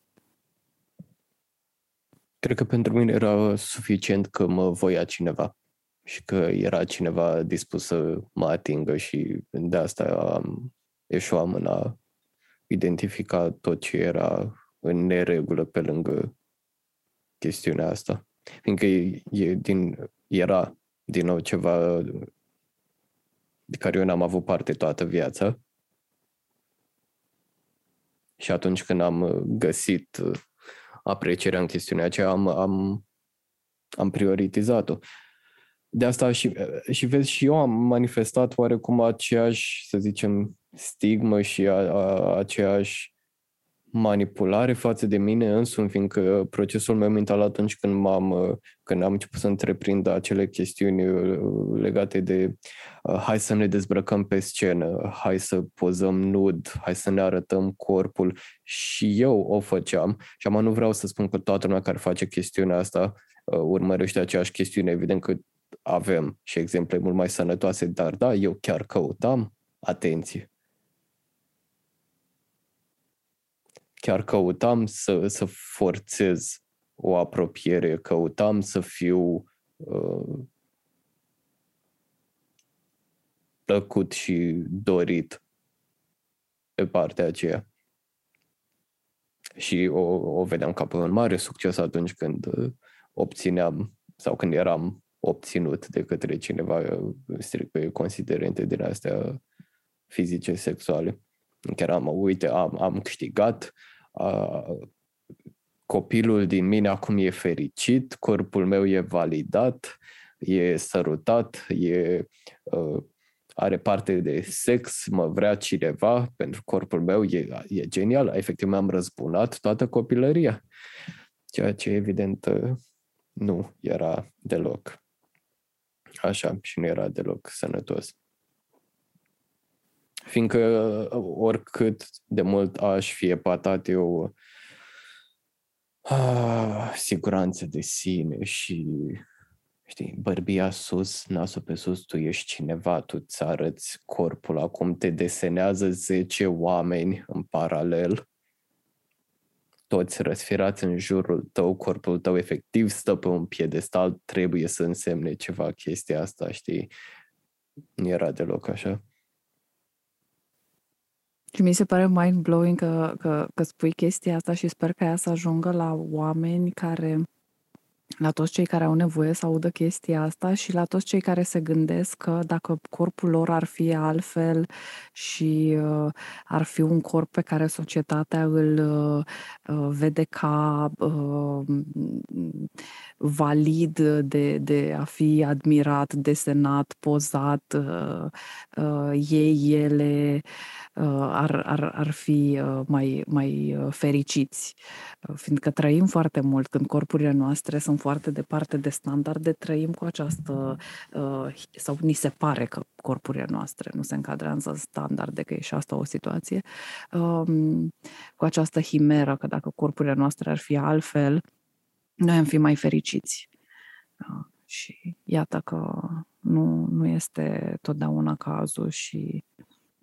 Cred că pentru mine era suficient că mă voia cineva și că era cineva dispus să mă atingă și de asta am eșuam în a identifica tot ce era în neregulă pe lângă chestiunea asta. Fiindcă e, e din, era din nou ceva de care eu n-am avut parte toată viața. Și atunci când am găsit aprecierea în chestiunea aceea, am, am, am prioritizat-o. De asta și, și vezi, și eu am manifestat oarecum aceeași, să zicem, stigmă și a, a, aceeași manipulare față de mine însumi, fiindcă procesul meu mental atunci când, m-am, când am început să întreprind acele chestiuni uh, legate de uh, hai să ne dezbrăcăm pe scenă, hai să pozăm nud, hai să ne arătăm corpul. Și eu o făceam. Și am nu vreau să spun că toată lumea care face chestiunea asta uh, urmărește aceeași chestiune, evident că avem și exemple mult mai sănătoase, dar da, eu chiar căutam atenție. Chiar căutam să, să forțez o apropiere, căutam să fiu uh, plăcut și dorit pe partea aceea. Și o, o vedeam ca pe un mare succes atunci când uh, obțineam sau când eram obținut de către cineva uh, strict pe considerente din astea fizice, sexuale. Chiar am, uite, am, am câștigat, copilul din mine acum e fericit, corpul meu e validat, e sărutat, e, uh, are parte de sex, mă vrea cineva pentru corpul meu, e, e genial. Efectiv, mi-am răzbunat toată copilăria. Ceea ce, evident, uh, nu era deloc așa și nu era deloc sănătos. Fiindcă oricât de mult aș fi epatat eu ah, siguranță de sine și știi, bărbia sus, nasul pe sus, tu ești cineva, tu îți arăți corpul, acum te desenează 10 oameni în paralel, toți răsfirați în jurul tău, corpul tău efectiv stă pe un piedestal, trebuie să însemne ceva chestia asta, știi? Nu era deloc așa. Și mi se pare mind-blowing că, că, că spui chestia asta și sper că ea să ajungă la oameni care la toți cei care au nevoie să audă chestia asta și la toți cei care se gândesc că dacă corpul lor ar fi altfel și uh, ar fi un corp pe care societatea îl uh, uh vede ca uh, valid de, de a fi admirat, desenat, pozat, uh, uh, ei, ele ar, ar, ar fi mai, mai fericiți. Fiindcă trăim foarte mult când corpurile noastre sunt foarte departe de standarde, trăim cu această, uh, sau ni se pare că corpurile noastre nu se încadrează în standarde, că e și asta o situație, um, cu această himeră că dacă corpurile noastre ar fi altfel, noi am fi mai fericiți. Uh, și iată că nu, nu este totdeauna cazul și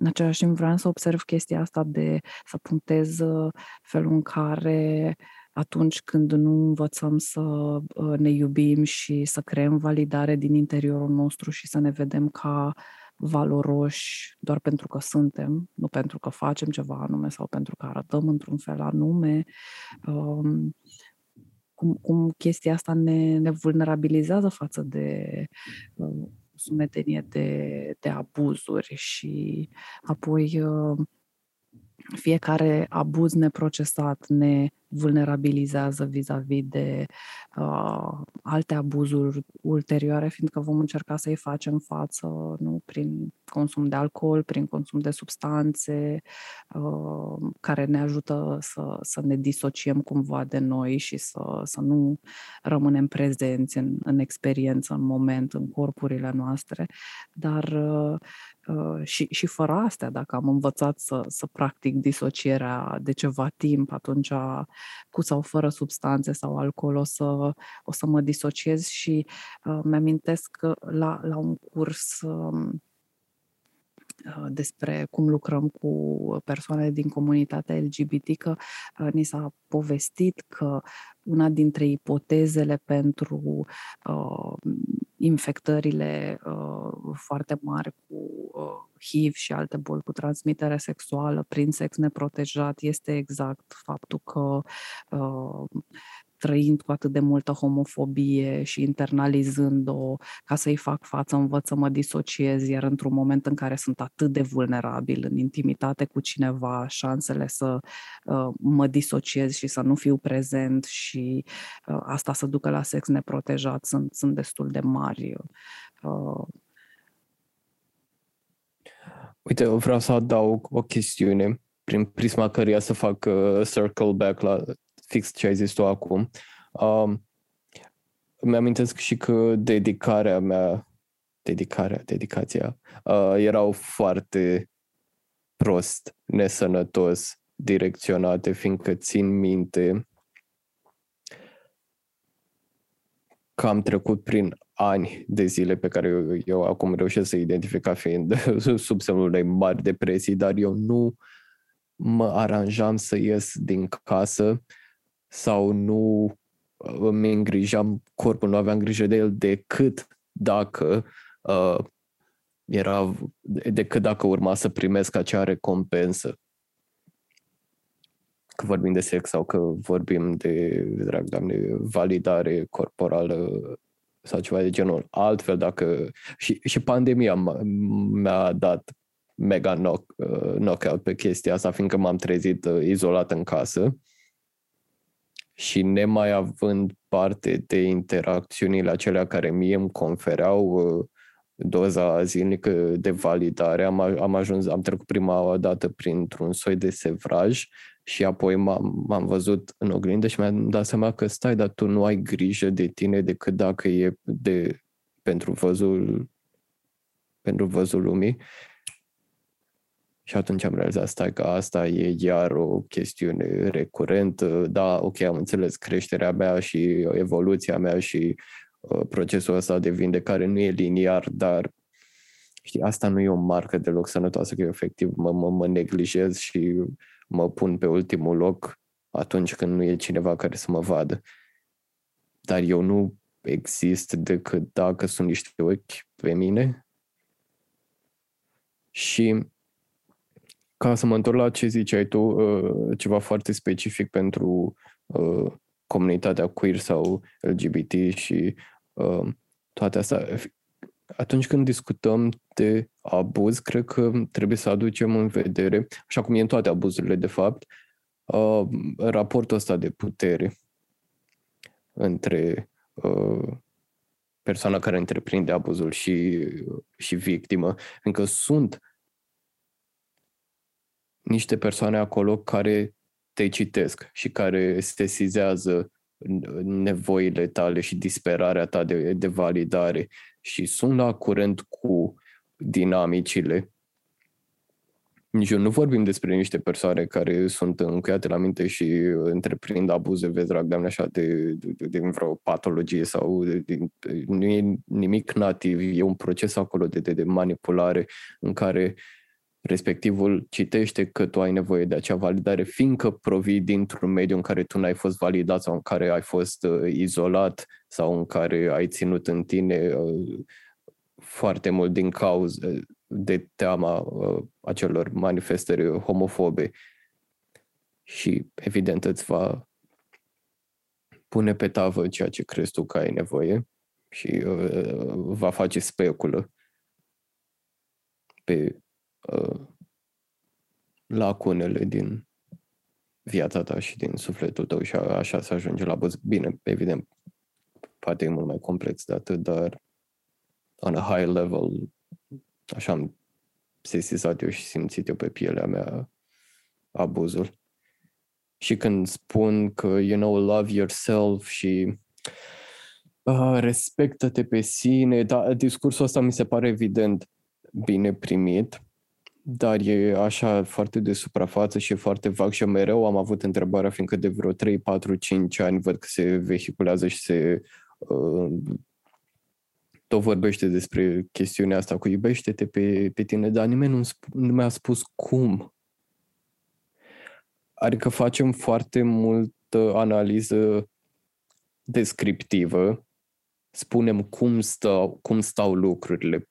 în același timp vreau să observ chestia asta de să punctez uh, felul în care atunci când nu învățăm să uh, ne iubim și să creăm validare din interiorul nostru și să ne vedem ca valoroși doar pentru că suntem, nu pentru că facem ceva anume sau pentru că arătăm într-un fel anume, um, cum, cum chestia asta ne, ne vulnerabilizează față de uh, sumedenie de, de abuzuri și apoi uh, fiecare abuz neprocesat ne vulnerabilizează vis-a-vis de uh, alte abuzuri ulterioare, fiindcă vom încerca să-i facem față nu prin consum de alcool, prin consum de substanțe uh, care ne ajută să, să ne disociem cumva de noi și să, să nu rămânem prezenți în, în experiență, în moment, în corpurile noastre, dar uh, Uh, și, și fără astea, dacă am învățat să, să practic disocierea de ceva timp, atunci cu sau fără substanțe sau alcool o să, o să mă disociez și uh, mi-amintesc că la, la un curs uh, despre cum lucrăm cu persoane din comunitatea LGBT, că uh, ni s-a povestit că una dintre ipotezele pentru uh, infectările uh, foarte mari cu uh, HIV și alte boli cu transmitere sexuală prin sex neprotejat este exact faptul că uh, trăind cu atât de multă homofobie și internalizând-o ca să-i fac față, învăț să mă disociez, iar într-un moment în care sunt atât de vulnerabil în intimitate cu cineva, șansele să uh, mă disociez și să nu fiu prezent și uh, asta să ducă la sex neprotejat sunt, sunt destul de mari. Uh, Uite, vreau să adaug o chestiune prin prisma căreia să fac uh, circle back la fix ce ai zis tu acum. Um, mi-amintesc și că dedicarea mea, dedicarea, dedicația, uh, erau foarte prost, nesănătos direcționate, fiindcă țin minte că am trecut prin ani de zile pe care eu, eu acum reușesc să identific ca fiind [laughs] sub semnul unei mari depresii, dar eu nu mă aranjam să ies din casă sau nu uh, îmi îngrijam corpul, nu aveam grijă de el decât dacă uh, era decât dacă urma să primesc acea recompensă. Că vorbim de sex sau că vorbim de, drag doamne, validare corporală sau ceva de genul. Altfel, dacă... Și, și pandemia mi-a dat mega knock, uh, knockout pe chestia asta, fiindcă m-am trezit uh, izolat în casă și nemai având parte de interacțiunile acelea care mie îmi confereau uh, doza zilnică de validare, am, am ajuns, am trecut prima dată printr-un soi de sevraj și apoi m-am, m-am văzut în oglindă și mi-am dat seama că stai, dar tu nu ai grijă de tine decât dacă e de, pentru văzul pentru văzul lumii Și atunci am realizat, stai că asta e iar o chestiune recurentă. Da, ok, am înțeles creșterea mea și evoluția mea și uh, procesul ăsta de vindecare nu e liniar, dar știi, asta nu e o marcă deloc sănătoasă, că eu efectiv mă, mă, mă neglijez și mă pun pe ultimul loc atunci când nu e cineva care să mă vadă. Dar eu nu exist decât dacă sunt niște ochi pe mine și ca să mă întorc la ce ziceai tu, uh, ceva foarte specific pentru uh, comunitatea queer sau LGBT și uh, toate astea. Atunci când discutăm de abuz, cred că trebuie să aducem în vedere, așa cum e în toate abuzurile de fapt, raportul ăsta de putere între persoana care întreprinde abuzul și, și victimă, încă sunt niște persoane acolo care te citesc și care sesizează nevoile tale și disperarea ta de, de validare și sunt la curent cu dinamicile. Nici eu nu vorbim despre niște persoane care sunt încuiate la minte și întreprind abuze, vezi, drag, așa, de, de, de, de vreo patologie sau de, de, nu e nimic nativ, e un proces acolo de, de, de manipulare în care uh, respectivul citește că tu ai nevoie de acea validare, fiindcă provii dintr-un mediu în care tu n-ai fost validat sau în care ai fost uh, izolat sau în care ai ținut în tine uh, foarte mult din cauză de teama uh, acelor manifestări homofobe. Și evident îți va pune pe tavă ceea ce crezi tu că ai nevoie și uh, va face speculă pe uh, lacunele din viața ta și din sufletul tău și a, așa să ajunge la băz. Bine, evident, poate e mult mai complex de atât, dar on a high level, așa am sesizat eu și simțit eu pe pielea mea abuzul. Și când spun că, you know, love yourself și uh, respectă-te pe sine, da, discursul ăsta mi se pare evident bine primit, dar e așa foarte de suprafață și e foarte vag și mereu am avut întrebarea, fiindcă de vreo 3, 4, 5 ani văd că se vehiculează și se uh, tot vorbește despre chestiunea asta cu iubește-te pe, pe tine, dar nimeni nu, nu mi-a spus cum. Adică facem foarte multă analiză descriptivă, spunem cum stau, cum stau lucrurile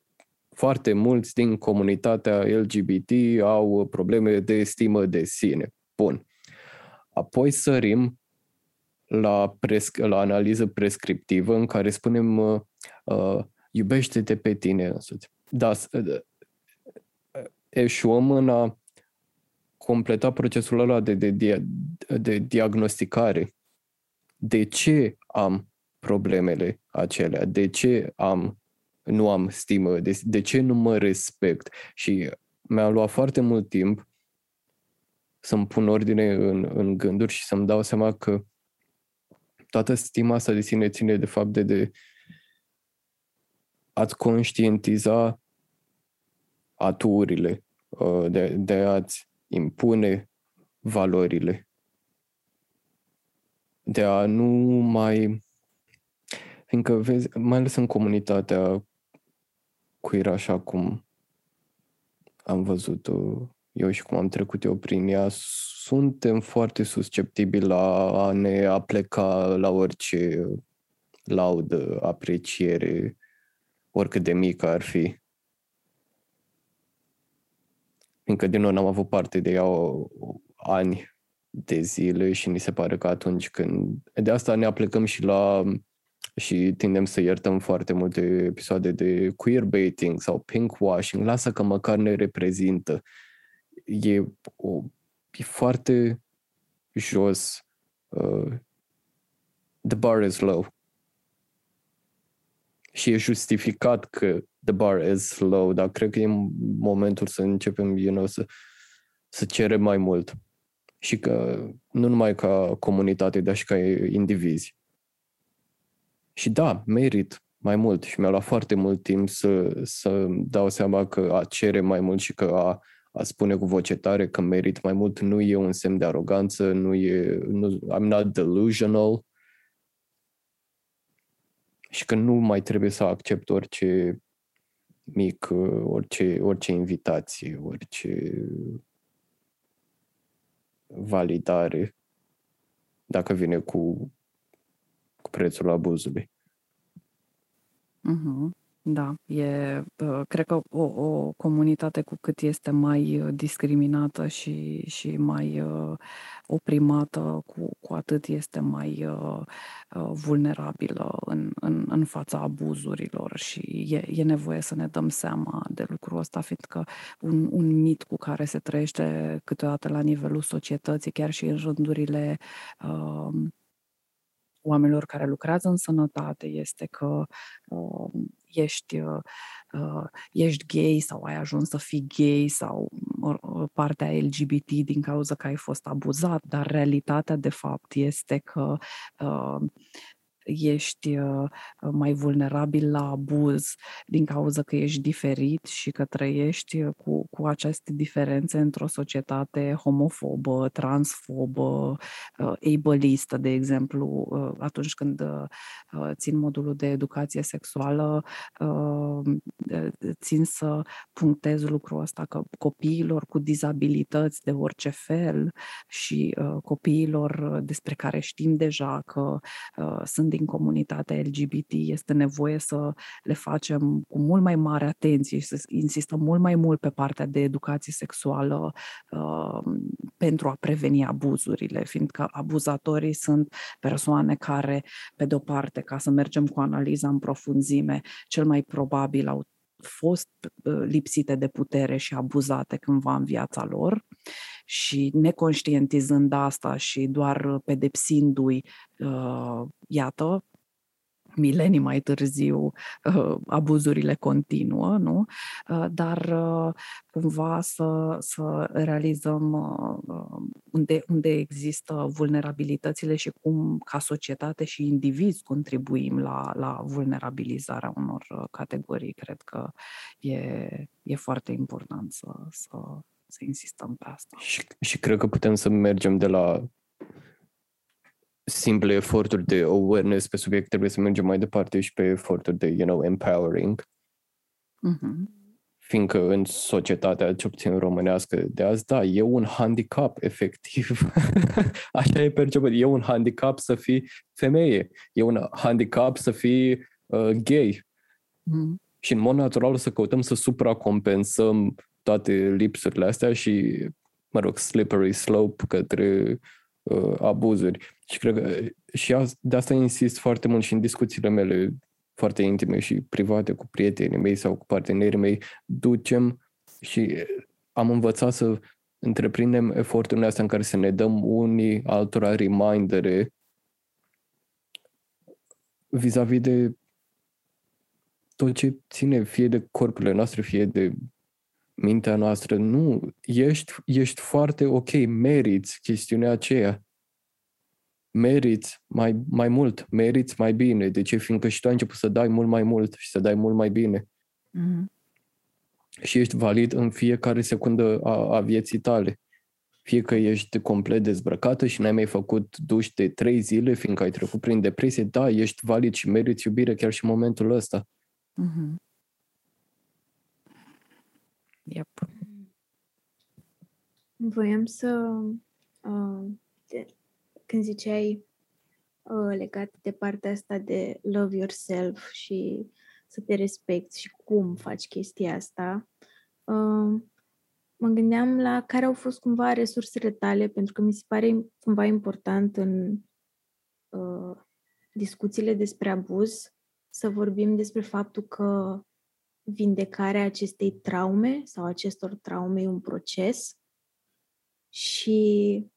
foarte mulți din comunitatea LGBT au probleme de stimă de sine. Bun. Apoi sărim la, pres- la analiză prescriptivă în care spunem uh, uh, iubește-te pe tine însuți. Da, uh, eșuăm în a completa procesul ăla de, de, de, de diagnosticare. De ce am problemele acelea? De ce am nu am stimă, de, de ce nu mă respect? Și mi-a luat foarte mult timp să-mi pun ordine în, în gânduri și să-mi dau seama că toată stima asta de sine ține de fapt de, de a-ți conștientiza aturile, uh, de, de a-ți impune valorile, de a nu mai... Fiindcă, vezi, mai ales în comunitatea queer așa cum am văzut eu și cum am trecut eu prin ea, suntem foarte susceptibili la a ne apleca la orice laudă, apreciere, oricât de mică ar fi. Încă din nou n-am avut parte de ea o, o, ani de zile și mi se pare că atunci când... De asta ne aplecăm și la și tindem să iertăm foarte multe episoade de queerbaiting sau pinkwashing, lasă că măcar ne reprezintă. E, o, e foarte jos. Uh, the bar is low. Și e justificat că the bar is low, dar cred că e momentul să începem, you know, să, să cerem mai mult. Și că nu numai ca comunitate, dar și ca indivizi. Și da, merit mai mult și mi-a luat foarte mult timp să, să dau seama că a cere mai mult și că a a spune cu voce tare că merit mai mult. Nu e un semn de aroganță, nu e, nu, I'm not delusional. Și că nu mai trebuie să accept orice mic, orice, orice invitație, orice validare. Dacă vine cu, cu prețul abuzului. Uh-huh. Da, e, cred că o, o comunitate cu cât este mai uh, discriminată și, și mai uh, oprimată, cu, cu atât este mai uh, vulnerabilă în, în, în fața abuzurilor și e, e nevoie să ne dăm seama de lucrul ăsta, fiindcă un, un mit cu care se trăiește câteodată la nivelul societății, chiar și în rândurile uh, oamenilor care lucrează în sănătate este că uh, ești, uh, uh, ești gay sau ai ajuns să fii gay sau uh, partea LGBT din cauza că ai fost abuzat, dar realitatea de fapt este că uh, ești uh, mai vulnerabil la abuz din cauza că ești diferit și că trăiești uh, cu, cu aceste diferențe într-o societate homofobă, transfobă, uh, ableistă, de exemplu, atunci când țin modulul de educație sexuală, țin să punctez lucrul ăsta că copiilor cu dizabilități de orice fel și copiilor despre care știm deja că sunt din comunitatea LGBT este nevoie să le facem cu mult mai mare atenție și să insistăm mult mai mult pe partea de educație sexuală uh, pentru a preveni abuzurile, fiindcă abuzatorii sunt persoane care, pe de-o parte, ca să mergem cu analiza în profunzime, cel mai probabil au fost uh, lipsite de putere și abuzate cândva în viața lor și neconștientizând asta și doar pedepsindu-i, uh, iată, milenii mai târziu uh, abuzurile continuă, nu? Uh, dar uh, cumva să, să realizăm unde, unde există vulnerabilitățile și cum ca societate și indivizi contribuim la, la vulnerabilizarea unor categorii. Cred că e, e foarte important să, să, să insistăm pe asta. Și, și cred că putem să mergem de la simple eforturi de awareness pe subiect, trebuie să mergem mai departe și pe eforturi de, you know, empowering. Mm-hmm. Fiindcă în societatea, ce puțin românească de azi, da, e un handicap, efectiv. [laughs] Așa e perceput. E un handicap să fii femeie. E un handicap să fii uh, gay. Mm-hmm. Și în mod natural să căutăm să supracompensăm toate lipsurile astea și, mă rog, slippery slope către uh, abuzuri. Și cred că și de asta insist foarte mult și în discuțiile mele foarte intime și private cu prietenii mei sau cu partenerii mei, ducem și am învățat să întreprindem eforturile astea în care să ne dăm unii altora remindere vis-a-vis de tot ce ține fie de corpurile noastre, fie de mintea noastră. Nu, ești, ești foarte ok, meriți chestiunea aceea meriți mai, mai mult, meriți mai bine. De ce? Fiindcă și tu ai început să dai mult mai mult și să dai mult mai bine. Mm-hmm. Și ești valid în fiecare secundă a, a vieții tale. Fie că ești complet dezbrăcată și n-ai mai făcut duș de trei zile, fiindcă ai trecut prin depresie, da, ești valid și meriți iubire chiar și în momentul ăsta. Mm-hmm. Yep. Voiam să uh, când ziceai uh, legat de partea asta de love yourself și să te respecti și cum faci chestia asta, uh, mă gândeam la care au fost cumva resursele tale, pentru că mi se pare cumva important în uh, discuțiile despre abuz să vorbim despre faptul că vindecarea acestei traume sau acestor traume e un proces. Și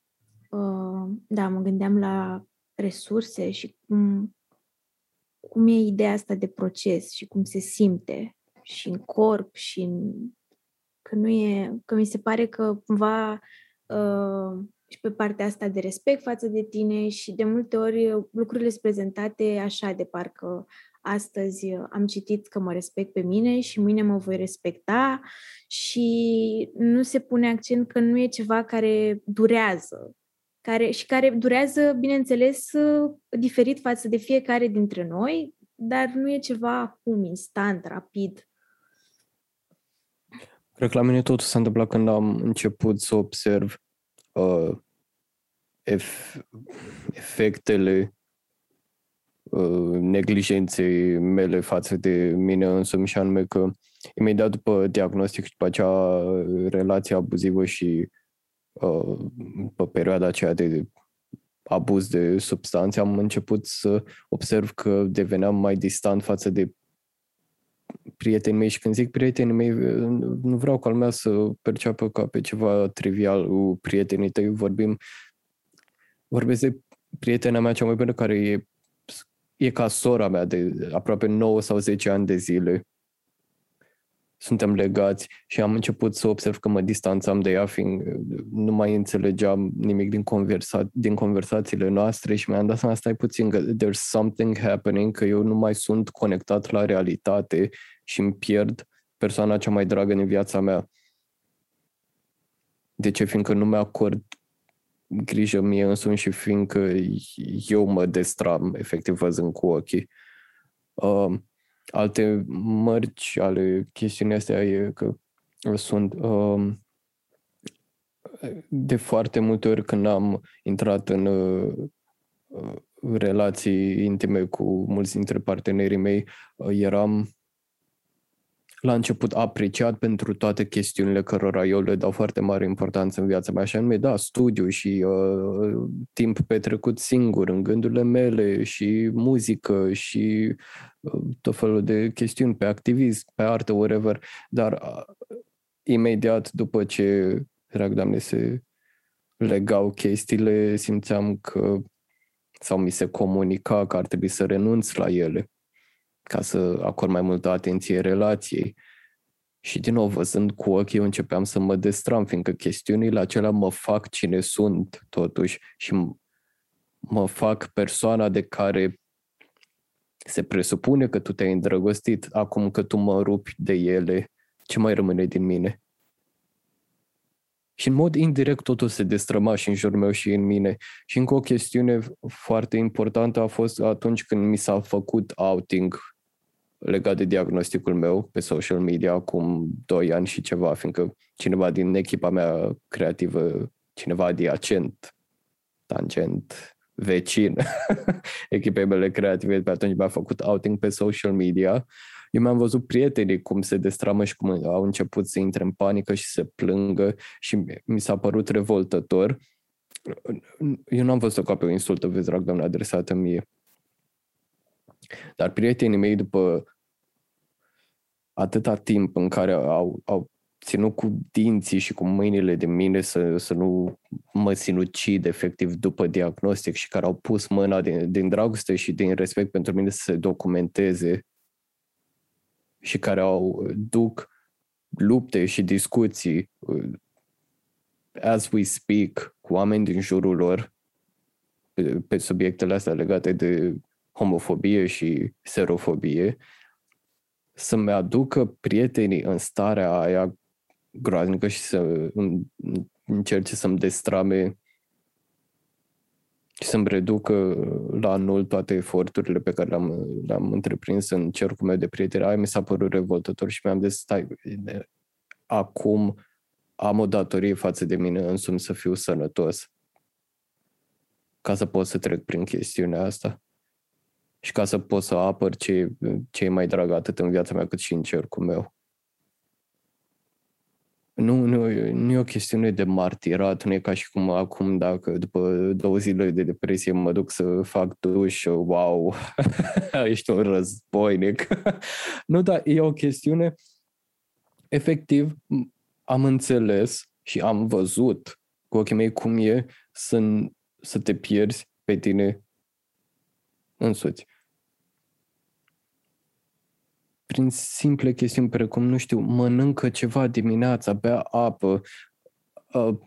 Uh, da, mă gândeam la resurse și cum, cum e ideea asta de proces și cum se simte și în corp și în... Că nu e... Că mi se pare că cumva uh, și pe partea asta de respect față de tine și de multe ori lucrurile sunt prezentate așa de parcă astăzi am citit că mă respect pe mine și mâine mă voi respecta și nu se pune accent că nu e ceva care durează. Care, și care durează, bineînțeles, diferit față de fiecare dintre noi, dar nu e ceva acum, instant, rapid. Cred că la mine totul s-a întâmplat când am început să observ uh, ef- efectele uh, neglijenței mele față de mine însumi și anume că imediat după diagnostic și după acea relație abuzivă și uh, pe perioada aceea de abuz de substanțe, am început să observ că deveneam mai distant față de prietenii mei. Și când zic prietenii mei, nu vreau ca lumea să perceapă ca pe ceva trivial cu prietenii tăi, vorbim, vorbesc de prietena mea cea mai bună care e, e ca sora mea de aproape 9 sau 10 ani de zile suntem legați și am început să observ că mă distanțam de ea, fiind nu mai înțelegeam nimic din, conversa- din conversațiile noastre și mi-am dat seama, stai puțin, că there's something happening, că eu nu mai sunt conectat la realitate și îmi pierd persoana cea mai dragă în viața mea. De ce? Fiindcă nu mi-acord grijă mie însumi și fiindcă eu mă destram, efectiv văzând cu ochii. Uh, alte mărci ale chestiunii astea e că sunt um, de foarte multe ori când am intrat în uh, relații intime cu mulți dintre partenerii mei, uh, eram la început apreciat pentru toate chestiunile cărora eu le dau foarte mare importanță în viața mea, așa nume, da, studiu și uh, timp petrecut singur în gândurile mele și muzică și uh, tot felul de chestiuni pe activism, pe artă, whatever, dar uh, imediat după ce, drag doamne, se legau chestiile, simțeam că sau mi se comunica că ar trebui să renunț la ele ca să acord mai multă atenție relației. Și din nou, văzând cu ochii, eu începeam să mă destram, fiindcă chestiunile acelea mă fac cine sunt, totuși, și mă fac persoana de care se presupune că tu te-ai îndrăgostit, acum că tu mă rupi de ele, ce mai rămâne din mine? Și în mod indirect totul se destrăma și în jurul meu și în mine. Și încă o chestiune foarte importantă a fost atunci când mi s-a făcut outing legat de diagnosticul meu pe social media acum 2 ani și ceva, fiindcă cineva din echipa mea creativă, cineva adiacent, tangent, vecin [laughs] echipei mele creative, pe atunci mi-a făcut outing pe social media. Eu mi-am văzut prietenii cum se destramă și cum au început să intre în panică și să plângă și mi s-a părut revoltător. Eu n-am văzut-o ca pe o insultă, vezi, drag doamne, adresată mie. Dar prietenii mei, după atâta timp în care au, au ținut cu dinții și cu mâinile de mine să, să nu mă sinucid efectiv după diagnostic și care au pus mâna din, din dragoste și din respect pentru mine să se documenteze și care au duc lupte și discuții uh, as we speak cu oameni din jurul lor pe, pe subiectele astea legate de homofobie și serofobie să-mi aducă prietenii în starea aia groaznică și să încerce să-mi destrame și să-mi reducă la nul toate eforturile pe care le-am, le-am întreprins în cercul meu de prieteni. Aia mi s-a părut revoltător și mi-am zis, stai, acum am o datorie față de mine însumi să fiu sănătos ca să pot să trec prin chestiunea asta și ca să pot să apăr ce, ce e mai drag atât în viața mea cât și în cercul meu. Nu, nu, nu e o chestiune de martirat, nu e ca și cum acum dacă după două zile de depresie mă duc să fac duș, wow, [laughs] ești un războinic. [laughs] nu, dar e o chestiune, efectiv, am înțeles și am văzut cu ochii mei cum e să, să te pierzi pe tine însuți. Prin simple chestiuni precum, nu știu, mănâncă ceva dimineața, bea apă, uh,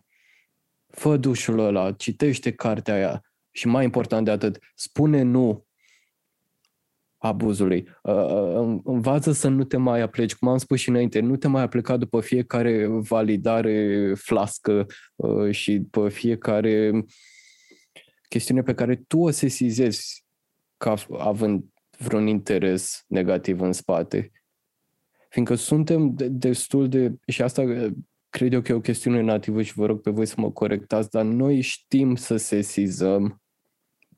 fă dușul ăla, citește cartea aia și mai important de atât, spune nu. abuzului. Uh, învață să nu te mai apleci, cum am spus și înainte, nu te mai apleca după fiecare validare flască uh, și după fiecare chestiune pe care tu o sesizezi ca având vreun interes negativ în spate. Fiindcă suntem destul de, și asta uh, cred eu că e o chestiune nativă și vă rog pe voi să mă corectați, dar noi știm să sesizăm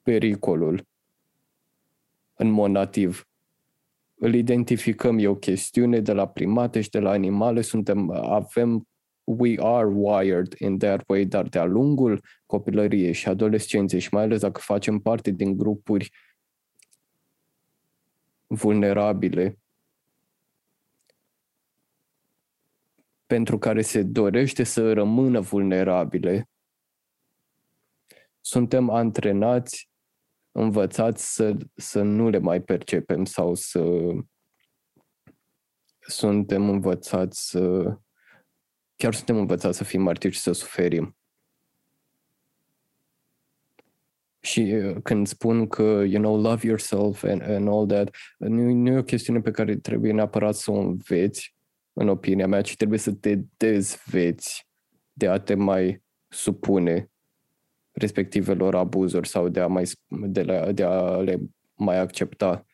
pericolul în mod nativ. Îl identificăm, e o chestiune de la primate și de la animale, suntem, avem, we are wired in that way, dar de-a lungul copilăriei și adolescenței și mai ales dacă facem parte din grupuri vulnerabile, pentru care se dorește să rămână vulnerabile, suntem antrenați învățați să, să nu le mai percepem sau să suntem învățați să chiar suntem învățați să fim martiri și să suferim. Și uh, când spun că, you know, love yourself and, and all that, nu, nu e o chestiune pe care trebuie neapărat să o înveți, în opinia mea, ci trebuie să te dezveți de a te mai supune respectivelor abuzuri sau de a, mai, de, la, de a le mai accepta.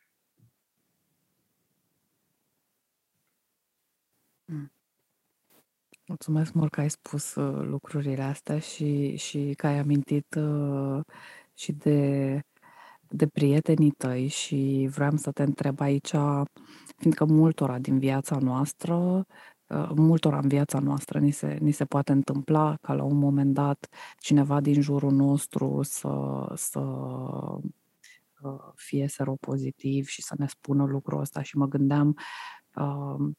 Hmm. Mulțumesc mult că ai spus uh, lucrurile astea și, și că ai amintit uh, și de, de prietenii tăi și vreau să te întreb aici, fiindcă multora din viața noastră Uh, multora în viața noastră ni se, ni se poate întâmpla ca la un moment dat cineva din jurul nostru să, să uh, fie seropozitiv și să ne spună lucrul ăsta și mă gândeam uh,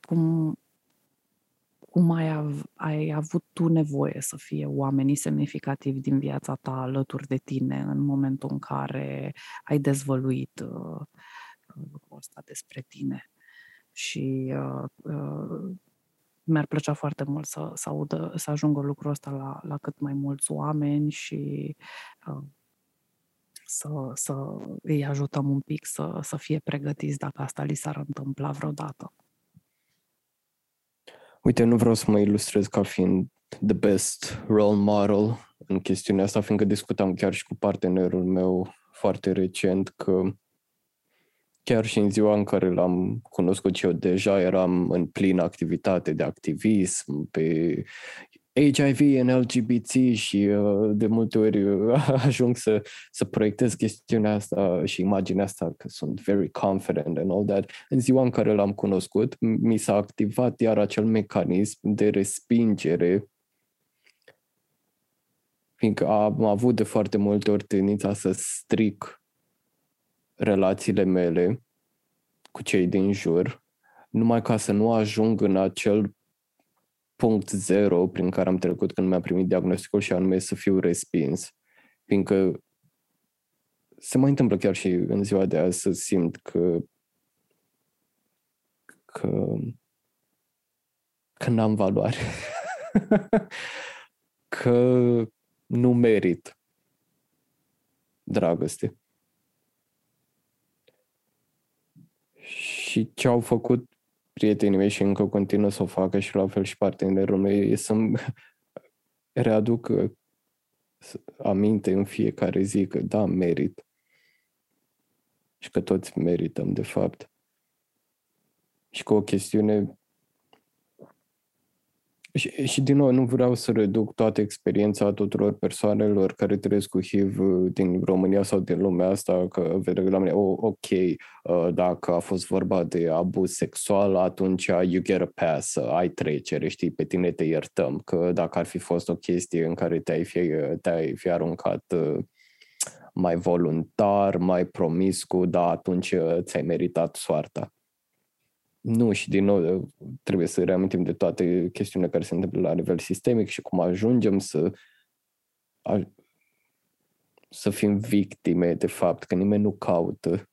cum, cum ai, av- ai avut tu nevoie să fie oamenii semnificativi din viața ta alături de tine în momentul în care ai dezvăluit uh, lucrul ăsta despre tine și uh, uh, mi-ar plăcea foarte mult să, să audă, să ajungă lucrul ăsta la, la cât mai mulți oameni și uh, să, să îi ajutăm un pic să, să fie pregătiți dacă asta li s-ar întâmpla vreodată. Uite, nu vreau să mă ilustrez ca fiind the best role model în chestiunea asta, fiindcă discutam chiar și cu partenerul meu foarte recent că chiar și în ziua în care l-am cunoscut și eu deja eram în plină activitate de activism pe HIV în LGBT și uh, de multe ori uh, [laughs] ajung să, să proiectez chestiunea asta și imaginea asta că sunt very confident and all that. În ziua în care l-am cunoscut, mi s-a activat iar acel mecanism de respingere fiindcă am avut de foarte multe ori tendința să stric relațiile mele cu cei din jur, numai ca să nu ajung în acel punct zero prin care am trecut când mi-am primit diagnosticul și anume să fiu respins. Fiindcă se mai întâmplă chiar și în ziua de azi să simt că că că n-am valoare. [laughs] că nu merit dragoste. Și ce au făcut prietenii mei și încă continuă să o facă și la fel și partenerul meu e să-mi [laughs] readuc uh, aminte în fiecare zi că da, merit. Și că toți merităm, de fapt. Și că o chestiune și, și din nou, nu vreau să reduc toată experiența tuturor persoanelor care trăiesc cu HIV uh, din România sau din lumea asta, că vedem la mine, oh, ok, uh, dacă a fost vorba de abuz sexual, atunci you get a pass, uh, ai trecere, știi, pe tine te iertăm, că dacă ar fi fost o chestie în care te-ai fi, te-ai fi aruncat mai voluntar, mai promiscu, da, atunci ți-ai meritat soarta. Nu, și din nou trebuie să reamintim de toate chestiunile care se întâmplă la nivel sistemic și cum ajungem să a, să fim victime, de fapt, că nimeni nu caută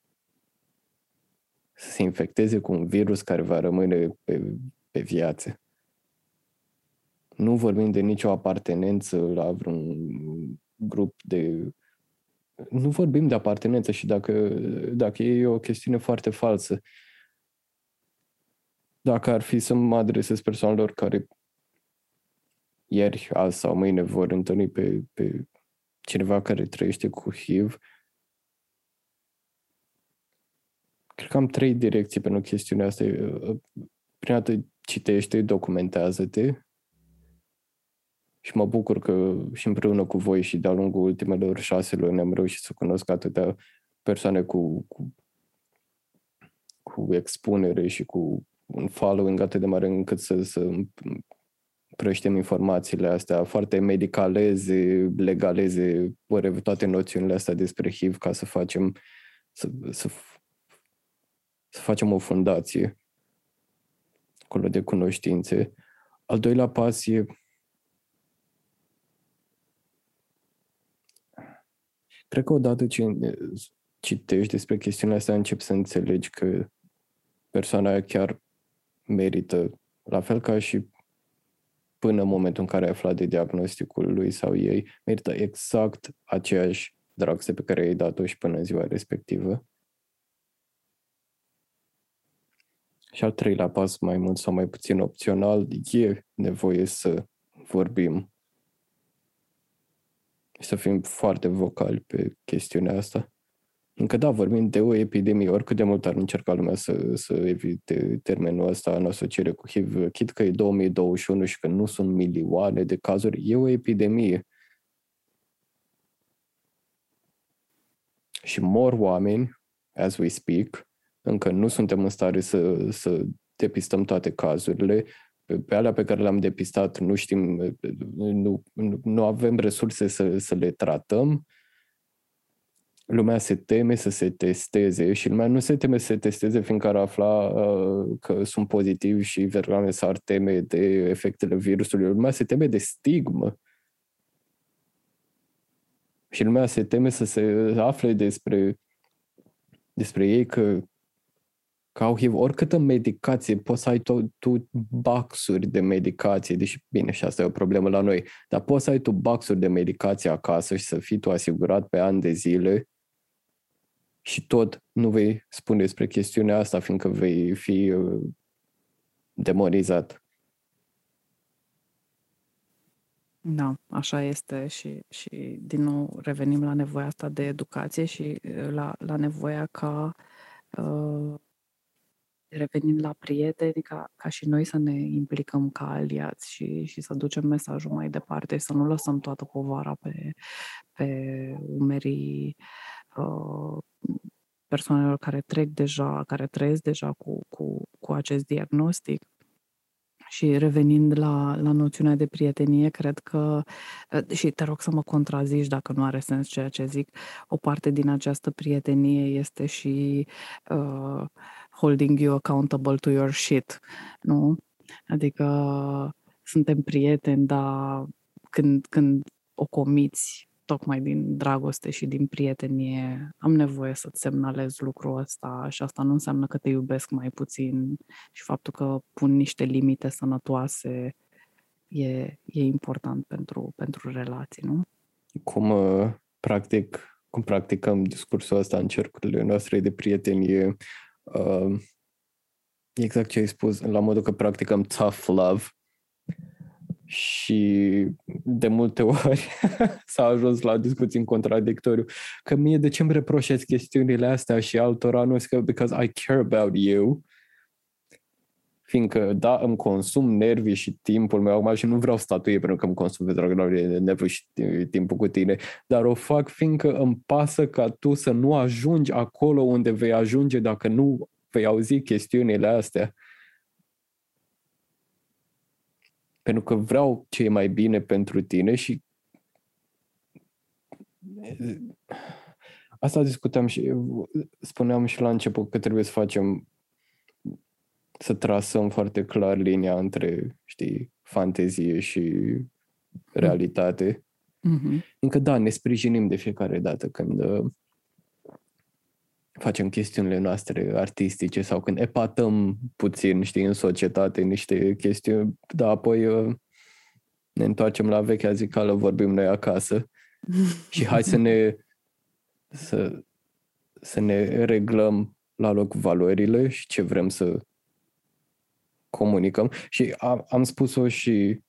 să se infecteze cu un virus care va rămâne pe, pe viață. Nu vorbim de nicio apartenență la vreun grup de nu vorbim de apartenență și dacă, dacă e o chestiune foarte falsă, dacă ar fi să mă adresez persoanelor care ieri, azi sau mâine vor întâlni pe, pe cineva care trăiește cu HIV, cred că am trei direcții pentru chestiunea asta. Prima dată citește, documentează-te și mă bucur că și împreună cu voi și de-a lungul ultimelor șase luni ne-am reușit să cunosc atâtea persoane cu, cu, cu expunere și cu un following atât de mare încât să, să prăștem informațiile astea foarte medicaleze, legaleze, whatever, toate noțiunile astea despre HIV ca să facem să, să, să facem o fundație acolo de cunoștințe. Al doilea pas e cred că odată ce citești despre chestiunea asta, începi să înțelegi că persoana aia chiar merită, la fel ca și până în momentul în care ai aflat de diagnosticul lui sau ei, merită exact aceeași dragoste pe care ai dat-o și până în ziua respectivă. Și al treilea pas, mai mult sau mai puțin opțional, e nevoie să vorbim și să fim foarte vocali pe chestiunea asta. Încă da, vorbim de o epidemie, oricât de mult ar încerca lumea să, să evite termenul ăsta în asociere cu HIV, chit că e 2021 și că nu sunt milioane de cazuri, e o epidemie. Și mor oameni, as we speak, încă nu suntem în stare să, să depistăm toate cazurile, pe, pe alea pe care le-am depistat nu știm, nu, nu, nu avem resurse să, să le tratăm, lumea se teme să se testeze și lumea nu se teme să se testeze fiindcă ar afla uh, că sunt pozitivi și vergame s-ar teme de efectele virusului. Lumea se teme de stigmă. Și lumea se teme să se afle despre, despre ei că că au HIV, oricâtă medicație, poți să ai tu, tu baxuri de medicație, deși, bine, și asta e o problemă la noi, dar poți să ai tu baxuri de medicație acasă și să fii tu asigurat pe ani de zile și tot nu vei spune despre chestiunea asta, fiindcă vei fi uh, demonizat. Da, așa este și, și din nou revenim la nevoia asta de educație și uh, la, la nevoia ca uh, revenind la prieteni, ca, ca și noi să ne implicăm ca aliați și, și să ducem mesajul mai departe, să nu lăsăm toată povara pe, pe umerii uh, persoanelor care trec deja, care trăiesc deja cu, cu, cu acest diagnostic. Și revenind la, la noțiunea de prietenie, cred că, uh, și te rog să mă contrazici dacă nu are sens ceea ce zic, o parte din această prietenie este și uh, holding you accountable to your shit, nu? Adică suntem prieteni, dar când, când o comiți tocmai din dragoste și din prietenie, am nevoie să-ți semnalez lucrul ăsta și asta nu înseamnă că te iubesc mai puțin și faptul că pun niște limite sănătoase e, e important pentru, pentru relații, nu? Cum, uh, practic, cum practicăm discursul ăsta în cercurile noastre de prietenie Uh, exact ce ai spus, la modul că practicăm tough love și de multe ori [laughs] s-a ajuns la discuții în contradictoriu că mie de ce îmi reproșez chestiunile astea și altora nu că because I care about you fiindcă, da, îmi consum nervii și timpul meu acum și nu vreau statuie pentru că îmi consum pe dragul nervii și timpul cu tine, dar o fac fiindcă îmi pasă ca tu să nu ajungi acolo unde vei ajunge dacă nu vei auzi chestiunile astea. Pentru că vreau ce e mai bine pentru tine și asta discutam și spuneam și la început că trebuie să facem să trasăm foarte clar linia între, știi, fantezie și realitate. Mm-hmm. Încă da, ne sprijinim de fiecare dată când uh, facem chestiunile noastre artistice sau când epatăm puțin, știi, în societate niște chestiuni, dar apoi uh, ne întoarcem la vechea zicală, vorbim noi acasă [laughs] și hai să ne să, să ne reglăm la loc valorile și ce vrem să comunicăm. Și am, am spus-o și,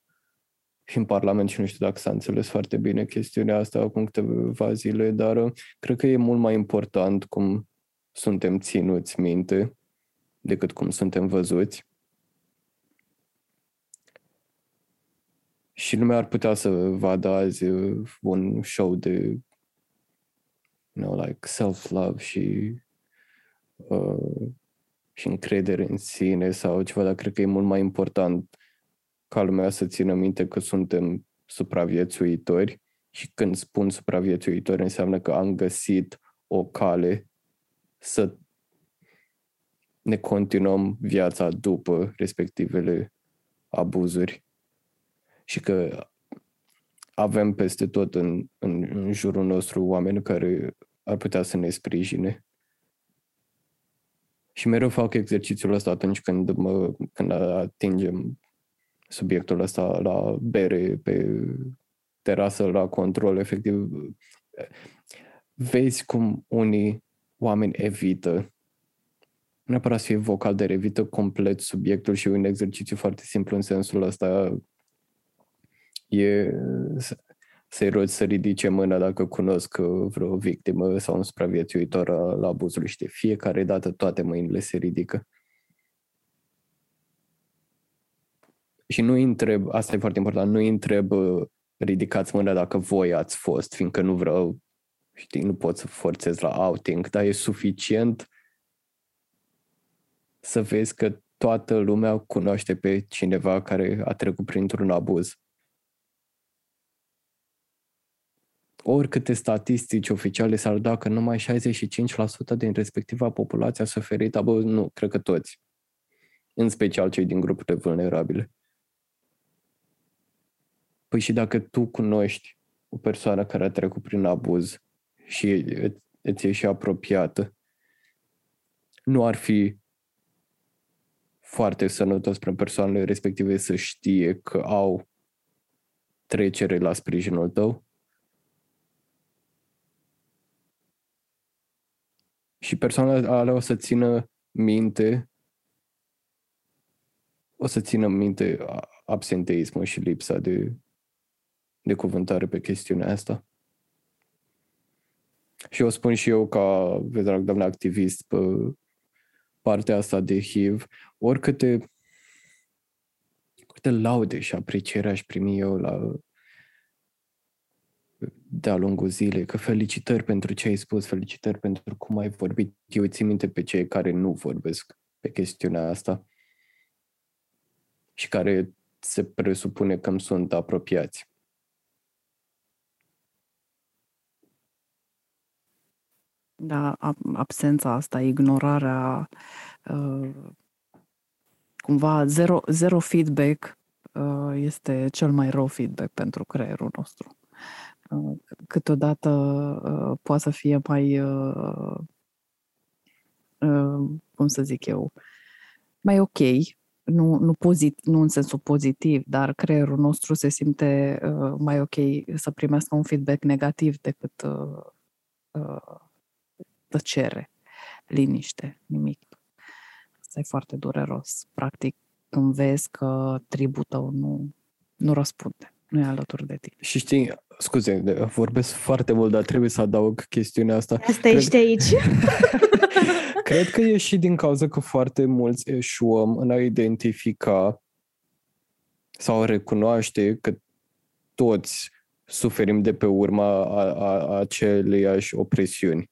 și în Parlament și nu știu dacă s-a înțeles foarte bine chestiunea asta acum câteva zile, dar uh, cred că e mult mai important cum suntem ținuți minte decât cum suntem văzuți. Și lumea ar putea să vadă azi uh, un show de you know, like self-love și uh, și încredere în sine sau ceva, dar cred că e mult mai important ca lumea să țină minte că suntem supraviețuitori și când spun supraviețuitori înseamnă că am găsit o cale să ne continuăm viața după respectivele abuzuri și că avem peste tot în, în, în jurul nostru oameni care ar putea să ne sprijine. Și mereu fac exercițiul ăsta atunci când, mă, când atingem subiectul ăsta la bere, pe terasă, la control, efectiv. Vezi cum unii oameni evită. Nu neapărat să fie vocal, de evită complet subiectul și un exercițiu foarte simplu în sensul ăsta. E să-i rogi să ridice mâna dacă cunosc vreo victimă sau un supraviețuitor la abuzul și de fiecare dată toate mâinile se ridică. Și nu întreb, asta e foarte important, nu întreb ridicați mâna dacă voi ați fost, fiindcă nu vreau, știi, nu pot să forțez la outing, dar e suficient să vezi că toată lumea cunoaște pe cineva care a trecut printr-un abuz. oricâte statistici oficiale s-ar da că numai 65% din respectiva populație a suferit abuz, nu, cred că toți. În special cei din grupurile vulnerabile. Păi și dacă tu cunoști o persoană care a trecut prin abuz și îți e și apropiată, nu ar fi foarte sănătos pentru persoanele respective să știe că au trecere la sprijinul tău? și persoanele alea o să țină minte o să țină minte absenteismul și lipsa de, de cuvântare pe chestiunea asta. Și o spun și eu ca, vezi, doamne activist pe partea asta de HIV, oricâte, câte laude și apreciere aș primi eu la de-a lungul zilei, că felicitări pentru ce ai spus, felicitări pentru cum ai vorbit. Eu țin minte pe cei care nu vorbesc pe chestiunea asta și care se presupune că îmi sunt apropiați. Da, absența asta, ignorarea, uh, cumva zero, zero feedback uh, este cel mai rău feedback pentru creierul nostru. Câteodată uh, poate să fie mai, uh, uh, cum să zic eu, mai ok, nu, nu, pozit, nu în sensul pozitiv, dar creierul nostru se simte uh, mai ok să primească un feedback negativ decât uh, uh, tăcere, liniște, nimic. Asta e foarte dureros. Practic, când vezi că tribul tău nu, nu răspunde, nu e alături de tine. Și știi, scuze, vorbesc foarte mult, dar trebuie să adaug chestiunea asta. Asta Cred... ești aici. [laughs] Cred că e și din cauza că foarte mulți eșuăm în a identifica sau a recunoaște că toți suferim de pe urma a, a, aceleiași opresiuni.